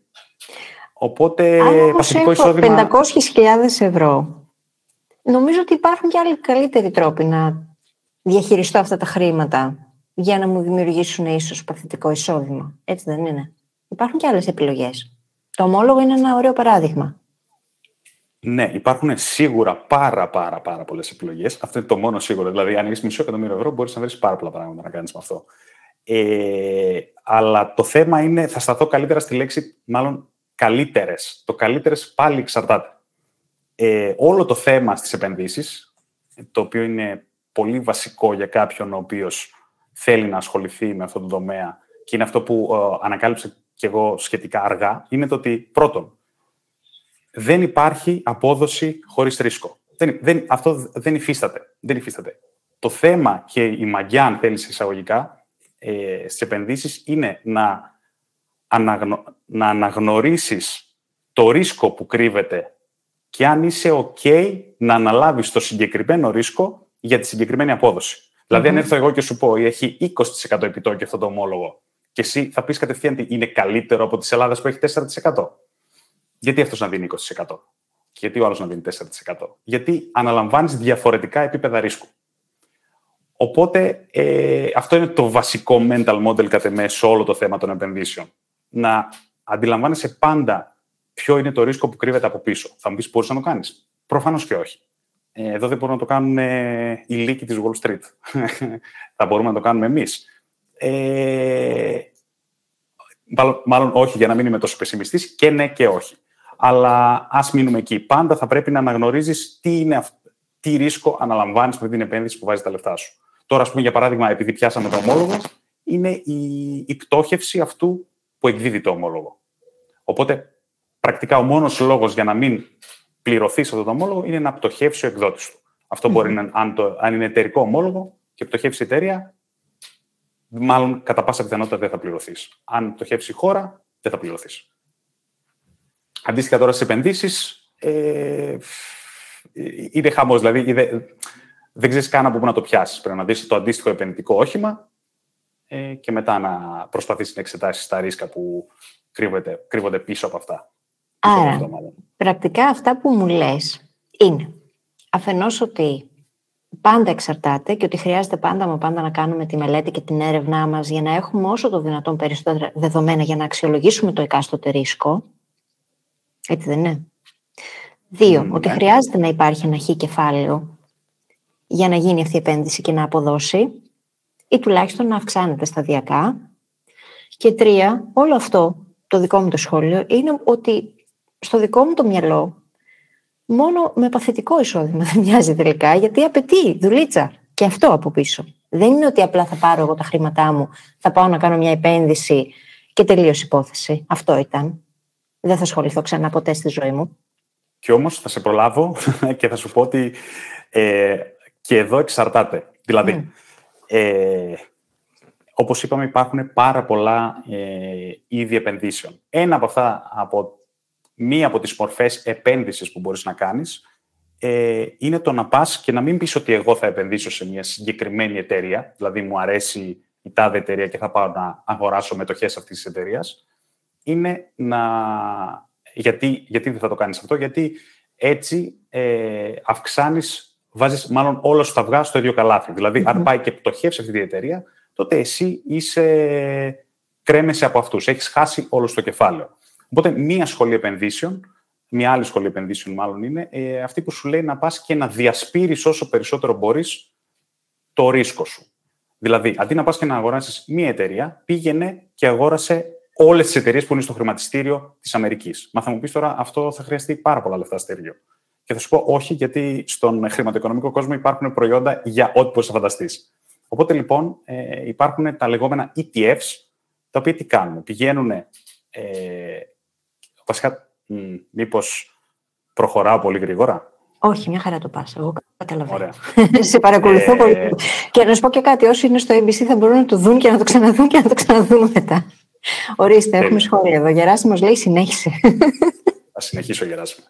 Οπότε, Αν παθητικό εισόδημα... 500.000 ευρώ, νομίζω ότι υπάρχουν και άλλοι καλύτεροι τρόποι να διαχειριστώ αυτά τα χρήματα για να μου δημιουργήσουν ίσως παθητικό εισόδημα. Έτσι δεν είναι. Υπάρχουν και άλλες επιλογές. Το ομόλογο είναι ένα ωραίο παράδειγμα. Ναι, υπάρχουν σίγουρα πάρα πάρα πάρα πολλές επιλογές. Αυτό είναι το μόνο σίγουρο. Δηλαδή, αν έχεις μισό εκατομμύριο ευρώ, μπορείς να βρεις πάρα πολλά πράγματα να κάνεις με αυτό. Ε, αλλά το θέμα είναι, θα σταθώ καλύτερα στη λέξη, μάλλον καλύτερες. Το καλύτερες πάλι εξαρτάται. Ε, όλο το θέμα στις επενδύσεις, το οποίο είναι πολύ βασικό για κάποιον ο οποίος θέλει να ασχοληθεί με αυτό το τομέα και είναι αυτό που ε, ανακάλυψε και εγώ σχετικά αργά, είναι το ότι πρώτον, δεν υπάρχει απόδοση χωρίς ρίσκο. Δεν, δεν, αυτό δεν υφίσταται. δεν υφίσταται. Το θέμα και η μαγιά, αν θέλεις εισαγωγικά, ε, στις επενδύσεις είναι να, αναγνω, να αναγνωρίσεις το ρίσκο που κρύβεται και αν είσαι OK να αναλάβεις το συγκεκριμένο ρίσκο για τη συγκεκριμένη απόδοση. Δηλαδή, αν έρθω εγώ και σου πω έχει 20% επιτόκιο αυτό το ομόλογο και εσύ θα πεις κατευθείαν ότι είναι καλύτερο από τη Ελλάδα που έχει 4%. Γιατί αυτός να δίνει 20%. Και γιατί ο άλλος να δίνει 4%. Γιατί αναλαμβάνεις διαφορετικά επίπεδα ρίσκου; Οπότε, ε, αυτό είναι το βασικό mental model κατ' εμέ σε όλο το θέμα των επενδύσεων. Να αντιλαμβάνεσαι πάντα ποιο είναι το ρίσκο που κρύβεται από πίσω. Θα μου πεις, μπορείς να το κάνεις; Προφανώς και όχι. Ε, εδώ δεν μπορούν να το κάνουν ε, οι λύκοι της Wall Street. θα μπορούμε να το κάνουμε εμείς. Ε, μάλλον, όχι, για να μην είμαι τόσο πεσημιστής, και ναι και όχι. Αλλά ας μείνουμε εκεί. Πάντα θα πρέπει να αναγνωρίζεις τι, είναι, τι ρίσκο αναλαμβάνεις με την επένδυση που βάζεις τα λεφτά σου. Τώρα, ας πούμε, για παράδειγμα, επειδή πιάσαμε το ομόλογο, είναι η, η πτώχευση αυτού που εκδίδει το ομόλογο. Οπότε, πρακτικά, ο μόνος λόγος για να μην πληρωθεί αυτό το ομόλογο είναι να πτωχεύσει ο εκδότη του. Αυτό μπορεί να αν, το, αν είναι εταιρικό ομόλογο και πτωχεύσει η εταιρεία, μάλλον κατά πάσα πιθανότητα δεν θα πληρωθεί. Αν πτωχεύσει η χώρα, δεν θα πληρωθεί. Αντίστοιχα τώρα στι επενδύσει, ε, είναι χαμό. Δηλαδή, δεν ξέρεις καν από πού να το πιάσεις. Πρέπει να δεις το αντίστοιχο επενδυτικό όχημα ε, και μετά να προσπαθήσεις να εξετάσεις τα ρίσκα που κρύβονται πίσω από αυτά. Άρα, πρακτικά αυτά που μου λες είναι αφενός ότι πάντα εξαρτάται και ότι χρειάζεται πάντα μα πάντα να κάνουμε τη μελέτη και την έρευνά μας για να έχουμε όσο το δυνατόν περισσότερα δεδομένα για να αξιολογήσουμε το εκάστοτε ρίσκο. Έτσι δεν είναι; Δύο, ότι ναι. χρειάζεται να υπάρχει ένα χι κεφάλαιο για να γίνει αυτή η επένδυση και να αποδώσει ή τουλάχιστον να αυξάνεται σταδιακά. Και τρία, όλο αυτό, το δικό μου το σχόλιο, είναι ότι στο δικό μου το μυαλό, μόνο με παθητικό εισόδημα δεν μοιάζει τελικά, γιατί απαιτεί δουλίτσα και αυτό από πίσω. Δεν είναι ότι απλά θα πάρω εγώ τα χρήματά μου, θα πάω να κάνω μια επένδυση και τελείω υπόθεση. Αυτό ήταν. Δεν θα ασχοληθώ ξανά ποτέ στη ζωή μου. Και όμως θα σε προλάβω και θα σου πω ότι ε, και εδώ εξαρτάται. Δηλαδή, mm. ε, όπως είπαμε υπάρχουν πάρα πολλά ε, είδη επενδύσεων. Ένα από αυτά, από μία από τις μορφές επένδυσης που μπορείς να κάνεις ε, είναι το να πας και να μην πεις ότι εγώ θα επενδύσω σε μια συγκεκριμένη εταιρεία, δηλαδή μου αρέσει η τάδε εταιρεία και θα πάω να αγοράσω μετοχές αυτής της εταιρείας. είναι να... Γιατί, γιατί δεν θα το κάνεις αυτό, γιατί έτσι ε, αυξάνεις βάζεις μάλλον όλα σου τα αυγά στο ίδιο καλάθι. Δηλαδή, αν πάει και πτωχεύσει αυτή η εταιρεία, τότε εσύ είσαι κρέμεσαι από αυτούς. Έχεις χάσει όλο το κεφάλαιο. Οπότε, μία σχολή επενδύσεων, μία άλλη σχολή επενδύσεων μάλλον είναι, ε, αυτή που σου λέει να πας και να διασπείρεις όσο περισσότερο μπορείς το ρίσκο σου. Δηλαδή, αντί να πας και να αγοράσεις μία εταιρεία, πήγαινε και αγόρασε όλες τις εταιρείες που είναι στο χρηματιστήριο της Αμερικής. Μα θα μου πεις τώρα, αυτό θα χρειαστεί πάρα πολλά λεφτά στέργιο. Και θα σου πω όχι, γιατί στον χρηματοοικονομικό κόσμο υπάρχουν προϊόντα για ό,τι μπορείς να φανταστείς. Οπότε λοιπόν ε, υπάρχουν τα λεγόμενα ETFs, τα οποία τι κάνουν; Πηγαίνουν. Ε, βασικά, μήπως προχωράω πολύ γρήγορα; Όχι, μια χαρά το πας. Εγώ καταλαβαίνω. Σε παρακολουθώ πολύ. Ε, και να σου πω και κάτι. Όσοι είναι στο ABC θα μπορούν να το δουν και να το ξαναδούν και να το ξαναδούν μετά. Ορίστε, έχουμε σχόλια εδώ. Γεράσιμος λέει συνέχισε. Θα συνεχίσω, Γεράσιμο.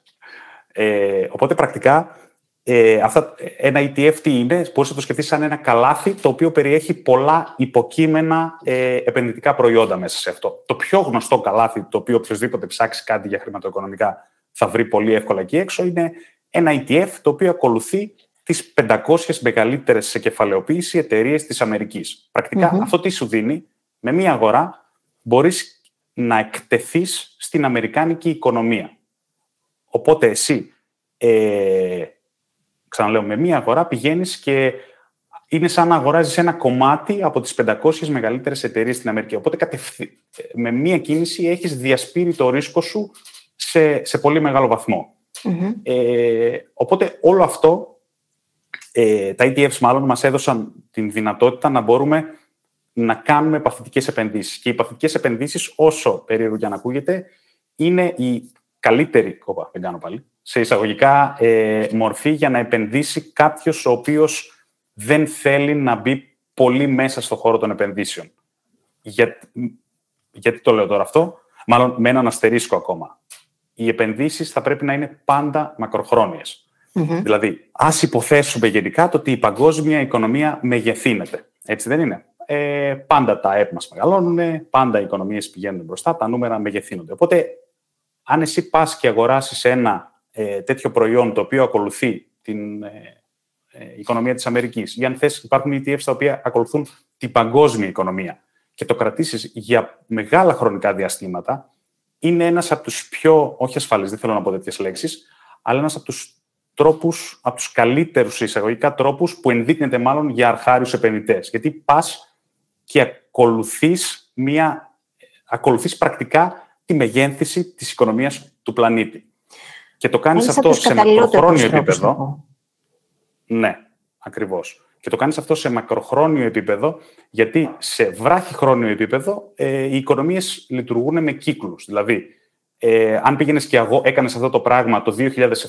Ε, οπότε πρακτικά ε, αυτά, ένα ETF τι είναι, μπορείς να το σκεφτείς σαν ένα καλάθι το οποίο περιέχει πολλά υποκείμενα ε, επενδυτικά προϊόντα μέσα σε αυτό. Το πιο γνωστό καλάθι, το οποίο οποιοδήποτε ψάξει κάτι για χρηματοοικονομικά θα βρει πολύ εύκολα εκεί έξω, είναι ένα ETF το οποίο ακολουθεί τις 500 μεγαλύτερες σε κεφαλαιοποίηση εταιρείες της Αμερικής. αυτό τι σου δίνει, με μία αγορά μπορείς να εκτεθείς στην αμερικάνικη οικονομία. Οπότε εσύ, ε, ξαναλέω, με μία αγορά πηγαίνεις και είναι σαν να αγοράζεις ένα κομμάτι από τις 500 μεγαλύτερες εταιρείες στην Αμερική. Οπότε με μία κίνηση έχεις διασπείρει το ρίσκο σου σε, σε πολύ μεγάλο Ε, οπότε όλο αυτό, ε, τα ETFs μάλλον μας έδωσαν την δυνατότητα να μπορούμε να κάνουμε παθητικές επενδύσεις. Και οι παθητικές επενδύσεις, όσο περίεργο για να ακούγεται, είναι η καλύτερη, κόπα, δεν κάνω πάλι, σε εισαγωγικά ε, μορφή για να επενδύσει κάποιος ο οποίος δεν θέλει να μπει πολύ μέσα στο χώρο των επενδύσεων. Για, γιατί το λέω τώρα αυτό, μάλλον με έναν αστερίσκο ακόμα. Οι επενδύσεις θα πρέπει να είναι πάντα Δηλαδή, ας υποθέσουμε γενικά το ότι η παγκόσμια οικονομία μεγεθύνεται. Έτσι δεν είναι; Ε, πάντα τα ΕΠ μας μεγαλώνουν, πάντα οι οικονομίες πηγαίνουν μπροστά, τα νούμερα μεγεθύνονται. Οπότε, αν εσύ πας και αγοράσεις ένα ε, τέτοιο προϊόν το οποίο ακολουθεί την ε, ε οικονομία της Αμερικής ή αν θες υπάρχουν ETFs τα οποία ακολουθούν την παγκόσμια οικονομία και το κρατήσεις για μεγάλα χρονικά διαστήματα, είναι ένας από τους πιο, όχι ασφαλείς, δεν θέλω να πω τέτοιες λέξεις, αλλά ένας από τους τρόπους, από τους καλύτερους εισαγωγικά τρόπους που ενδείκνεται μάλλον για αρχάριους επενδυτές. Γιατί πας και ακολουθείς, μια, ακολουθείς πρακτικά τη μεγένθηση της οικονομίας του πλανήτη. Και το κάνεις αυτό σε μακροχρόνιο επίπεδο. Ναι, ακριβώς. Και το κάνεις αυτό σε μακροχρόνιο επίπεδο, γιατί σε βράχη χρόνιο επίπεδο ε, οι οικονομίες λειτουργούν με κύκλους. Δηλαδή, ε, αν πήγαινες και εγώ, έκανες αυτό το πράγμα το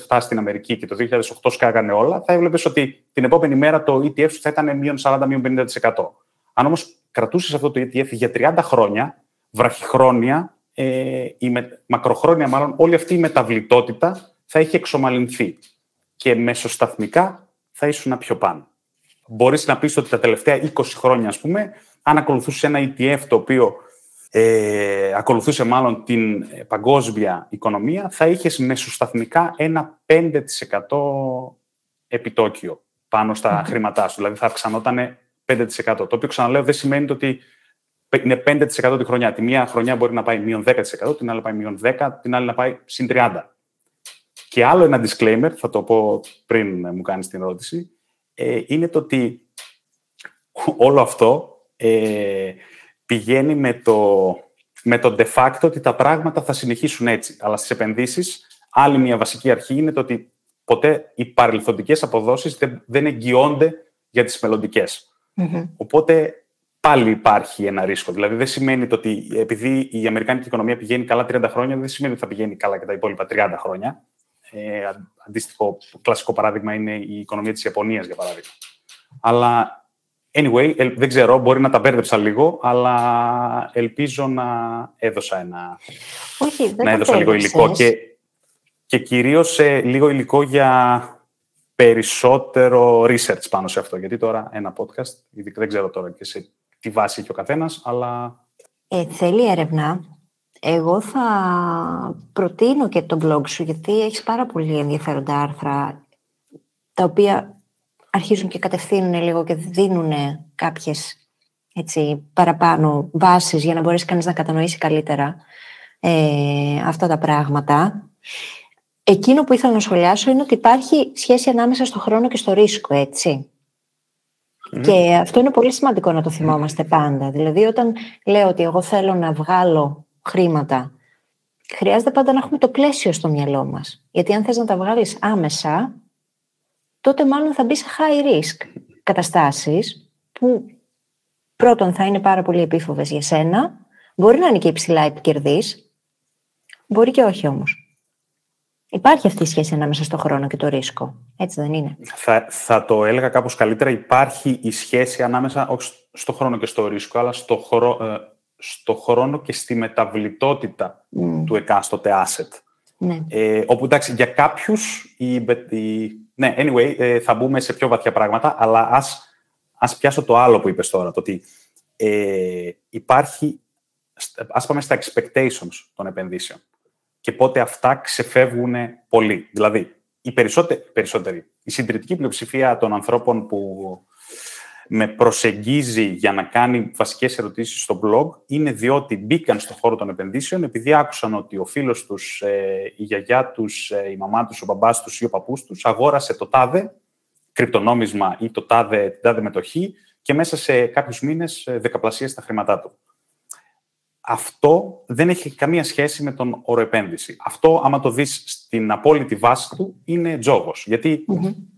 2007 στην Αμερική και το 2008 σκάγανε όλα, θα έβλεπες ότι την επόμενη μέρα το ETF σου θα ήταν μείον 40-50%. Αν όμως κρατούσες αυτό το ETF για 30 χρόνια, βραχυχρόνια, ε, η με, μακροχρόνια μάλλον, όλη αυτή η μεταβλητότητα θα έχει εξομαλυνθεί. Και μεσοσταθμικά θα ήσουν πιο πάνω. Μπορείς να πεις ότι τα τελευταία 20 χρόνια, ας πούμε, αν ακολουθούσε ένα ETF το οποίο ε, ακολουθούσε μάλλον την παγκόσμια οικονομία, θα είχες μεσοσταθμικά ένα 5% επιτόκιο πάνω στα χρήματά σου. Δηλαδή θα αυξανόταν 5%. Το οποίο ξαναλέω δεν σημαίνει ότι είναι 5% τη χρονιά. Τη μία χρονιά μπορεί να πάει μείον 10%, την άλλη να πάει μείον 10%, την άλλη να πάει συν 30%. Και άλλο ένα disclaimer, θα το πω πριν μου κάνεις την ερώτηση, ε, είναι το ότι όλο αυτό ε, πηγαίνει με το, με το de facto ότι τα πράγματα θα συνεχίσουν έτσι. Αλλά στις επενδύσεις, άλλη μια βασική αρχή είναι το ότι ποτέ οι παρελθοντικές αποδόσεις δεν, δεν εγγυώνται για τις μελλοντικές. Οπότε πάλι υπάρχει ένα ρίσκο. Δηλαδή δεν σημαίνει ότι επειδή η Αμερικάνικη οικονομία πηγαίνει καλά 30 χρόνια, δεν σημαίνει ότι θα πηγαίνει καλά και τα υπόλοιπα 30 χρόνια. Ε, αντίστοιχο κλασικό παράδειγμα είναι η οικονομία της Ιαπωνίας, για παράδειγμα. Αλλά anyway, δεν ξέρω, μπορεί να τα μπέρδεψα λίγο, αλλά ελπίζω να έδωσα ένα... Όχι, δεν να έδωσα λίγο υλικό. Και, και κυρίως ε, λίγο υλικό για περισσότερο research πάνω σε αυτό. Γιατί τώρα ένα podcast, δεν ξέρω τώρα και σε τι βάση έχει ο καθένας, αλλά... Ε, θέλει έρευνα. Εγώ θα προτείνω και το blog σου, γιατί έχεις πάρα πολύ ενδιαφέροντα άρθρα, τα οποία αρχίζουν και κατευθύνουν λίγο και δίνουν κάποιες έτσι, παραπάνω βάσεις για να μπορέσεις κανείς να κατανοήσει καλύτερα ε, αυτά τα πράγματα. Εκείνο που ήθελα να σχολιάσω είναι ότι υπάρχει σχέση ανάμεσα στο χρόνο και στο ρίσκο, έτσι. Και αυτό είναι πολύ σημαντικό να το θυμόμαστε πάντα. Δηλαδή, όταν λέω ότι εγώ θέλω να βγάλω χρήματα, χρειάζεται πάντα να έχουμε το πλαίσιο στο μυαλό μας. Γιατί αν θες να τα βγάλεις άμεσα, τότε μάλλον θα μπει σε high risk καταστάσεις που πρώτον θα είναι πάρα πολύ επίφοβες για σένα, μπορεί να είναι και υψηλά επικερδής, μπορεί και όχι όμως. Υπάρχει αυτή η σχέση ανάμεσα στο χρόνο και το ρίσκο. Έτσι δεν είναι; Θα, θα το έλεγα κάπως καλύτερα. Υπάρχει η σχέση ανάμεσα, όχι στο χρόνο και στο ρίσκο, αλλά στο, χρο, ε, στο χρόνο και στη μεταβλητότητα του εκάστοτε asset. Ναι. Ε, όπου εντάξει, για κάποιους, η, ναι, anyway, ε, θα μπούμε σε πιο βαθιά πράγματα, αλλά ας, ας πιάσω το άλλο που είπες τώρα, το ότι ε, υπάρχει, ας πάμε στα expectations των επενδύσεων και πότε αυτά ξεφεύγουν πολύ. Δηλαδή, οι περισσότεροι, περισσότεροι η συντηρητική πλειοψηφία των ανθρώπων που με προσεγγίζει για να κάνει βασικές ερωτήσεις στο blog είναι διότι μπήκαν στον χώρο των επενδύσεων επειδή άκουσαν ότι ο φίλος τους, ε, η γιαγιά τους, ε, η μαμά τους, ο μπαμπάς τους ή ο παππούς τους αγόρασε το τάδε κρυπτονόμισμα ή το τάδε, την τάδε μετοχή και μέσα σε κάποιους μήνες ε, δεκαπλασίασε τα χρήματά του αυτό δεν έχει καμία σχέση με τον όρο επένδυση. Αυτό, άμα το δεις στην απόλυτη βάση του, είναι τζόγος.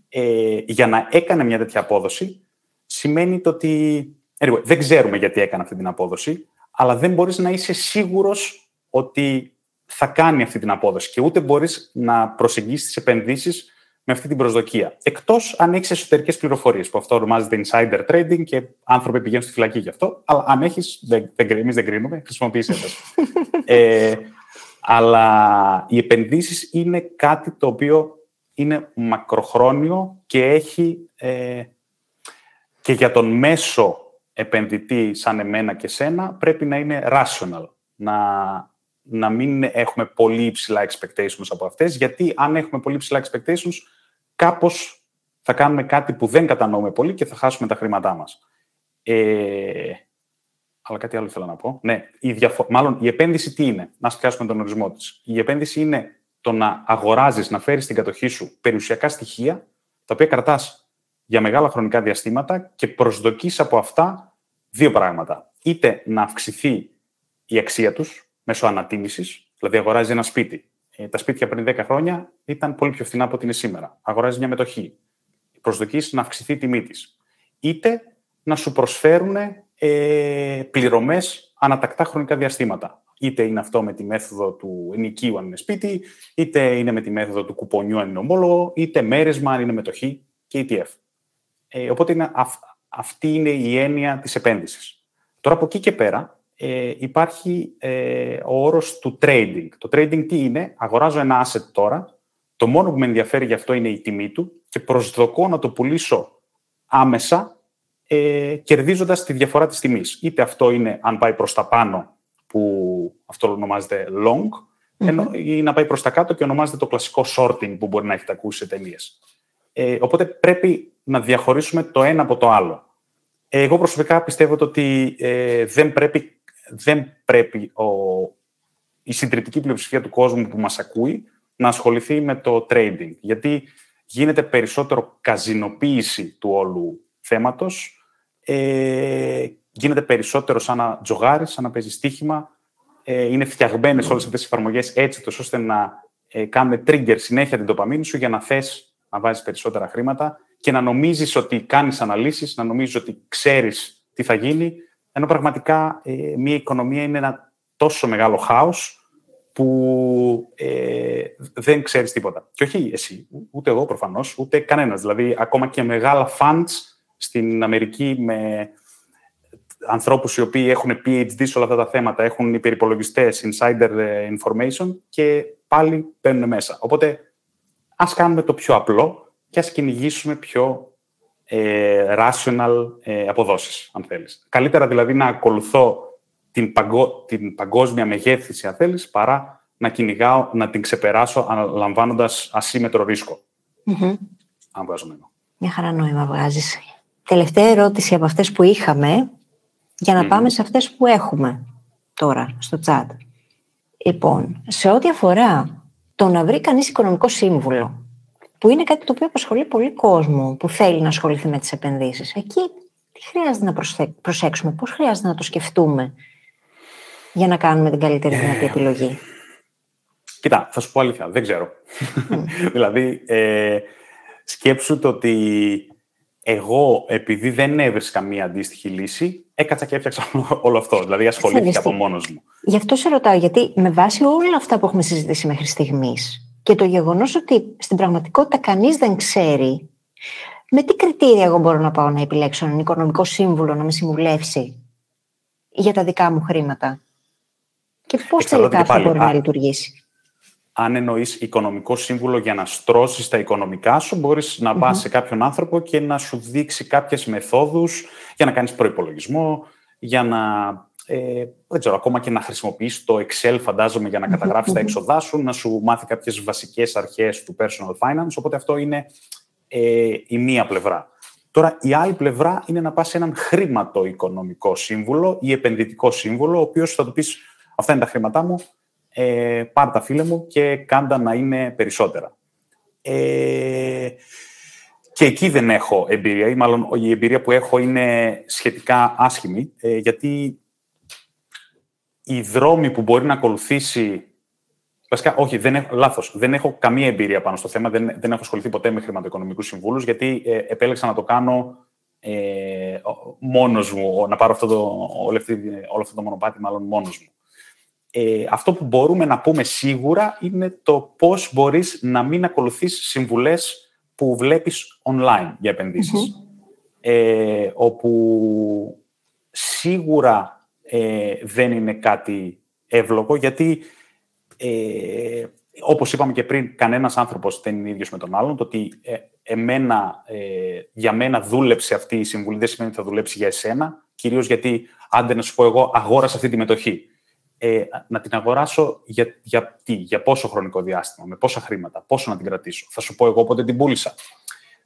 ε, για να έκανε μια τέτοια απόδοση, σημαίνει το ότι... Anyway, δεν ξέρουμε γιατί έκανε αυτή την απόδοση, αλλά δεν μπορείς να είσαι σίγουρος ότι θα κάνει αυτή την απόδοση και ούτε μπορείς να προσεγγίσεις τις επενδύσεις με αυτή την προσδοκία. Εκτός αν έχεις εσωτερικές πληροφορίες, που αυτό ονομάζεται insider trading και άνθρωποι πηγαίνουν στη φυλακή γι' αυτό. Αλλά αν έχεις, δεν, εμείς δεν κρίνουμε, χρησιμοποιήσει ε, αλλά οι επενδύσεις είναι κάτι το οποίο είναι μακροχρόνιο και έχει ε, και για τον μέσο επενδυτή σαν εμένα και σένα πρέπει να είναι rational. Να, να μην έχουμε πολύ υψηλά expectations από αυτές, γιατί αν έχουμε πολύ υψηλά expectations, κάπως θα κάνουμε κάτι που δεν κατανοούμε πολύ και θα χάσουμε τα χρήματά μας. Ε, αλλά κάτι άλλο ήθελα να πω. Ναι, η διαφο- μάλλον η επένδυση τι είναι, να πιάσουμε τον ορισμό της. Η επένδυση είναι το να αγοράζεις, να φέρεις στην κατοχή σου περιουσιακά στοιχεία, τα οποία κρατάς για μεγάλα χρονικά διαστήματα και προσδοκείς από αυτά δύο πράγματα. Είτε να αυξηθεί η αξία τους μέσω ανατίμησης, δηλαδή αγοράζει ένα σπίτι ε, τα σπίτια πριν 10 χρόνια ήταν πολύ πιο φθηνά από ό,τι είναι σήμερα. Αγοράζεις μια μετοχή. Προσδοκεί να αυξηθεί η τιμή της. Είτε να σου προσφέρουν ε, πληρωμές ανατακτά χρονικά διαστήματα. Είτε είναι αυτό με τη μέθοδο του ενοικίου αν είναι σπίτι, είτε είναι με τη μέθοδο του κουπονιού αν είναι ομόλογο, είτε μέρισμα αν είναι μετοχή και ETF. Ε, οπότε είναι, αυτή είναι η έννοια της επένδυσης. Τώρα από εκεί και πέρα ε, υπάρχει ε, ο όρος του trading. Το trading τι είναι, αγοράζω ένα asset τώρα, το μόνο που με ενδιαφέρει γι' αυτό είναι η τιμή του και προσδοκώ να το πουλήσω άμεσα, ε, κερδίζοντας τη διαφορά της τιμής. Είτε αυτό είναι αν πάει προς τα πάνω, που αυτό ονομάζεται long, ενώ, ή να πάει προς τα κάτω και ονομάζεται το κλασικό shorting που μπορεί να έχετε ακούσει σε ταινίες. Ε, οπότε πρέπει να διαχωρίσουμε το ένα από το άλλο. Εγώ προσωπικά πιστεύω ότι ε, δεν πρέπει δεν πρέπει ο, η συντριπτική πλειοψηφία του κόσμου που μας ακούει να ασχοληθεί με το trading, γιατί γίνεται περισσότερο καζινοποίηση του όλου θέματος, ε, γίνεται περισσότερο σαν να τζογάρεις, σαν να παίζεις στοίχημα, ε, είναι φτιαγμένες όλες αυτές οι εφαρμογές έτσι, τόσο ώστε να ε, κάνουν trigger συνέχεια την τοπαμίνη σου για να θες να βάζεις περισσότερα χρήματα και να νομίζεις ότι κάνεις αναλύσεις, να νομίζεις ότι ξέρεις τι θα γίνει, ενώ πραγματικά ε, μια οικονομία είναι ένα τόσο μεγάλο χάος που ε, δεν ξέρεις τίποτα. Και όχι εσύ, ούτε εγώ προφανώς, ούτε κανένας. Δηλαδή, ακόμα και μεγάλα funds στην Αμερική με ανθρώπους οι οποίοι έχουν PhD σε όλα αυτά τα θέματα, έχουν υπερυπολογιστές, insider ε, information και πάλι παίρνουν μέσα. Οπότε, ας κάνουμε το πιο απλό και ας κυνηγήσουμε πιο ε, rational ε, αποδόσεις, αν θέλεις. Καλύτερα δηλαδή να ακολουθώ την, την παγκόσμια μεγέθυνση, αν θέλεις, παρά να κυνηγάω, να την ξεπεράσω αναλαμβάνοντας ασύμετρο ρίσκο. Mm-hmm. Αν βγάζω Yeah. Μια χαρά νόημα βγάζεις. Τελευταία ερώτηση από αυτές που είχαμε, για να πάμε σε αυτές που έχουμε τώρα στο chat. Λοιπόν, σε ό,τι αφορά το να βρει κανείς οικονομικό σύμβουλο, που είναι κάτι το οποίο απασχολεί πολύ κόσμο που θέλει να ασχοληθεί με τις επενδύσεις. Εκεί τι χρειάζεται να προσέξουμε, πώς χρειάζεται να το σκεφτούμε για να κάνουμε την καλύτερη δυνατή επιλογή; Κοίτα, θα σου πω αλήθεια, δεν ξέρω. δηλαδή, ε, σκέψου το ότι εγώ, επειδή δεν έβρισκα μία αντίστοιχη λύση, έκατσα και έφτιαξα όλο αυτό. Δηλαδή, ασχολήθηκα από μόνος μου. Γι' αυτό σε ρωτάω, γιατί με βάση όλα αυτά που έχουμε συζητήσει μέχρι στιγμής και το γεγονός ότι στην πραγματικότητα κανείς δεν ξέρει με τι κριτήρια εγώ μπορώ να πάω να επιλέξω έναν οικονομικό σύμβουλο να με συμβουλεύσει για τα δικά μου χρήματα. Και πώς τελικά αυτό μπορεί να λειτουργήσει αν εννοείς οικονομικό σύμβουλο για να στρώσεις τα οικονομικά σου, μπορείς να mm σε κάποιον άνθρωπο και να σου δείξει κάποιες μεθόδους για να κάνεις προπολογισμό, για να. Ε, δεν ξέρω, ακόμα και να χρησιμοποιήσει το Excel, φαντάζομαι, για να καταγραφει τα έξοδά σου, να σου μάθει κάποιες βασικές αρχές του personal finance. Οπότε αυτό είναι ε, η μία πλευρά. Τώρα, η άλλη πλευρά είναι να πας σε έναν χρηματοοικονομικό σύμβουλο ή επενδυτικό σύμβουλο, ο οποίος θα του πεις: Αυτά είναι τα χρήματά μου, ε, πάρ' τα φίλε μου και κάντα να είναι περισσότερα. Ε, και εκεί δεν έχω εμπειρία, ή μάλλον η εμπειρία που έχω είναι σχετικά άσχημη, ε, γιατί οι δρόμοι που μπορεί να ακολουθήσει... Βασικά, όχι, δεν έχω, λάθος. Δεν έχω καμία εμπειρία πάνω στο θέμα. Δεν, δεν έχω ασχοληθεί ποτέ με χρηματοοικονομικούς συμβούλους, γιατί ε, επέλεξα να το κάνω ε, μόνος μου, να πάρω αυτό το, όλο, αυτό το μονοπάτι μάλλον μόνος μου ε, αυτό που μπορούμε να πούμε σίγουρα είναι το πώς μπορείς να μην ακολουθείς συμβουλές που βλέπεις online για επενδυσεις Ε, όπου σίγουρα ε, δεν είναι κάτι εύλογο, γιατί ε, όπως είπαμε και πριν, κανένας άνθρωπος δεν είναι ίδιος με τον άλλον. Το ότι ε, εμένα, ε, για μένα δούλεψε αυτή η συμβουλή δεν σημαίνει ότι θα δουλέψει για εσένα, κυρίως γιατί, άντε να σου πω εγώ, αγόρασα αυτή τη μετοχή ε, να την αγοράσω για, για τι, για πόσο χρονικό διάστημα, με πόσα χρήματα, πόσο να την κρατήσω. Θα σου πω εγώ πότε την πούλησα.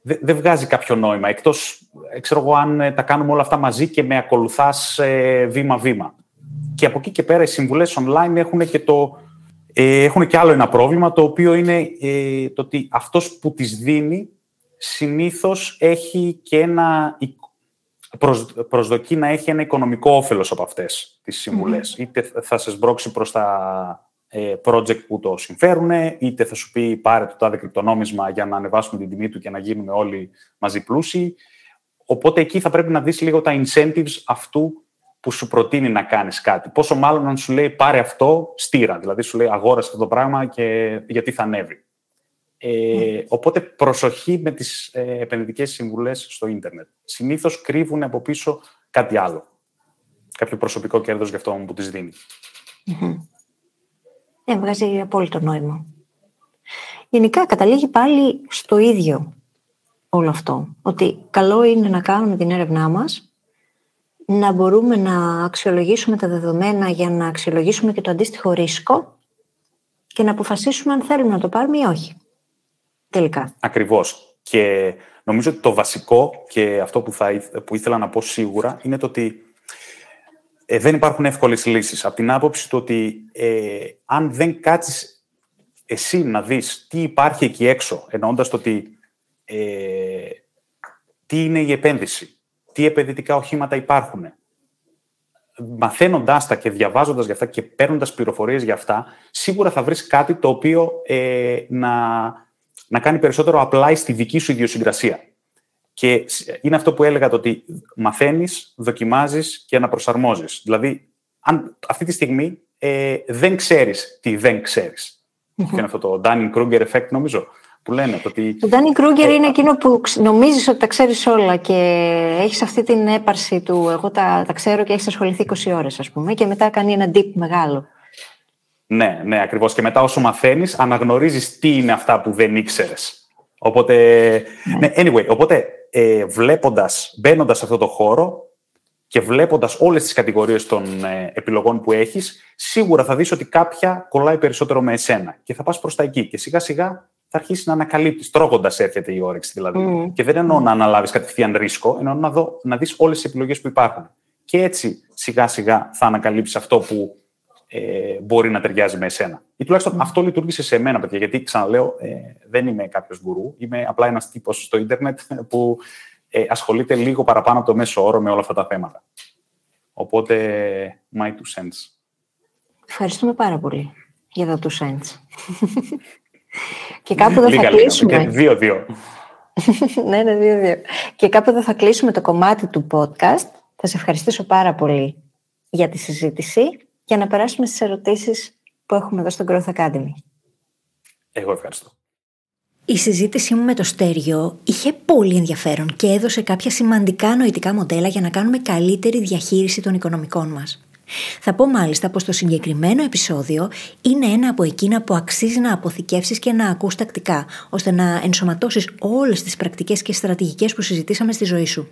Δεν βγάζει κάποιο νόημα, εκτός, ε, ξέρω εγώ, αν ε, τα κάνουμε όλα αυτά μαζί και με ακολουθάς ε, βήμα-βήμα. Και από εκεί και πέρα οι συμβουλές online έχουν και, το, ε, έχουν και άλλο ένα πρόβλημα, το οποίο είναι το ότι αυτός που τις δίνει συνήθως έχει και ένα προσδοκεί να έχει ένα οικονομικό όφελος από αυτές τις συμβουλες Είτε θα σε σμπρώξει προς τα ε, project που το συμφέρουν, είτε θα σου πει πάρε το τάδε κρυπτονόμισμα για να ανεβάσουμε την τιμή του και να γίνουμε όλοι μαζί πλούσιοι. Οπότε εκεί θα πρέπει να δεις λίγο τα incentives αυτού που σου προτείνει να κάνεις κάτι. Πόσο μάλλον αν σου λέει πάρε αυτό στήρα, δηλαδή σου λέει αγόρασε αυτό το πράγμα και γιατί θα ανέβει. Ε, οπότε προσοχή με τις ε, επενδυτικές συμβουλές στο ίντερνετ. Συνήθως κρύβουν από πίσω κάτι άλλο. Κάποιο προσωπικό κέρδος για αυτό που τις δίνει. Ε, βγάζει απόλυτο νόημα. Γενικά καταλήγει πάλι στο ίδιο όλο αυτό. Ότι καλό είναι να κάνουμε την έρευνά μας, να μπορούμε να αξιολογήσουμε τα δεδομένα για να αξιολογήσουμε και το αντίστοιχο ρίσκο και να αποφασίσουμε αν θέλουμε να το πάρουμε ή όχι τελικά. Ακριβώς. Και νομίζω ότι το βασικό και αυτό που, θα, που ήθελα να πω σίγουρα είναι το ότι ε, δεν υπάρχουν εύκολες λύσεις. Από την άποψη του ότι ε, αν δεν κάτσεις εσύ να δεις τι υπάρχει εκεί έξω, εννοώντας το ότι ε, τι είναι η επένδυση, τι επενδυτικά οχήματα υπάρχουν, μαθαίνοντάς τα και διαβάζοντας για αυτά και παίρνοντας πληροφορίες για αυτά, σίγουρα θα βρεις κάτι το οποίο ε, να να κάνει περισσότερο απλά στη δική σου ιδιοσυγκρασία. Και είναι αυτό που έλεγα το ότι μαθαίνεις, δοκιμάζεις και αναπροσαρμόζεις. Δηλαδή, αν αυτή τη στιγμή ε, δεν ξέρεις τι δεν ξέρεις. Mm-hmm. είναι αυτό το Dunning-Kruger effect, νομίζω. Που λένε, το, ότι... το Dunning-Kruger ε, είναι εκείνο που νομίζεις ότι τα ξέρεις όλα και έχεις αυτή την έπαρση του εγώ τα, τα ξέρω και έχεις ασχοληθεί 20 ώρες, ας πούμε, και μετά κάνει ένα deep μεγάλο. Ναι, ναι, ακριβώς. Και μετά όσο μαθαίνεις, αναγνωρίζεις τι είναι αυτά που δεν ήξερες. Οπότε, ναι. anyway, οπότε ε, βλέποντας, μπαίνοντας σε αυτό το χώρο και βλέποντας όλες τις κατηγορίες των ε, επιλογών που έχεις, σίγουρα θα δεις ότι κάποια κολλάει περισσότερο με εσένα και θα πας προς τα εκεί. Και σιγά σιγά θα αρχίσεις να ανακαλύπτεις. Τρώγοντας έρχεται η όρεξη δηλαδή. Και δεν εννοώ να αναλάβεις κατευθείαν ρίσκο, εννοώ να, δω, να δεις όλες τις επιλογές που υπάρχουν. Και έτσι σιγά σιγά θα ανακαλύψεις αυτό που ε, μπορεί να ταιριάζει με εσένα. Ή τουλάχιστον αυτό λειτουργήσε σε εμένα, παιδιά. Γιατί ξαναλέω, ε, δεν είμαι κάποιος γκουρού. Είμαι απλά ένας τύπος στο ίντερνετ που ε, ασχολείται λίγο παραπάνω από το μέσο όρο με όλα αυτά τα θέματα. Οπότε, my two cents. Ευχαριστούμε πάρα πολύ για τα two cents. και κάπου δεν θα κλείσουμε. Δύο-δύο. ναι, ναι, δύο-δύο. Και κάπου δεν θα κλείσουμε το κομμάτι του podcast. Θα σε ευχαριστήσω πάρα πολύ για τη συζήτηση και να περάσουμε στις ερωτήσεις που έχουμε εδώ στο Growth Academy. Εγώ ευχαριστώ. Η συζήτησή μου με το στέριο είχε πολύ ενδιαφέρον και έδωσε κάποια σημαντικά νοητικά μοντέλα για να κάνουμε καλύτερη διαχείριση των οικονομικών μας. Θα πω μάλιστα πως το συγκεκριμένο επεισόδιο είναι ένα από εκείνα που αξίζει να αποθηκεύσεις και να ακούς τακτικά, ώστε να ενσωματώσεις όλες τις πρακτικές και στρατηγικές που συζητήσαμε στη ζωή σου.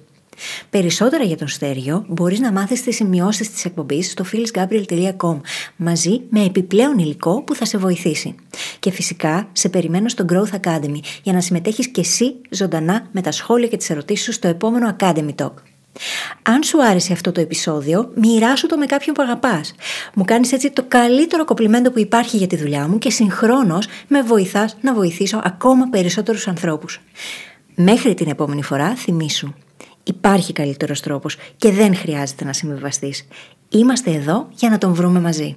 Περισσότερα για τον Στέριο μπορείς να μάθεις τις σημειώσεις της εκπομπής στο phyllisgabriel.com μαζί με επιπλέον υλικό που θα σε βοηθήσει. Και φυσικά σε περιμένω στο Growth Academy για να συμμετέχεις και εσύ ζωντανά με τα σχόλια και τις ερωτήσεις σου στο επόμενο Academy Talk. Αν σου άρεσε αυτό το επεισόδιο, μοιράσου το με κάποιον που αγαπάς. Μου κάνεις έτσι το καλύτερο κοπλιμέντο που υπάρχει για τη δουλειά μου και συγχρόνως με βοηθάς να βοηθήσω ακόμα περισσότερους ανθρώπους. Μέχρι την επόμενη φορά, θυμήσου. Υπάρχει καλύτερος τρόπος και δεν χρειάζεται να συμβιβαστείς. Είμαστε εδώ για να τον βρούμε μαζί.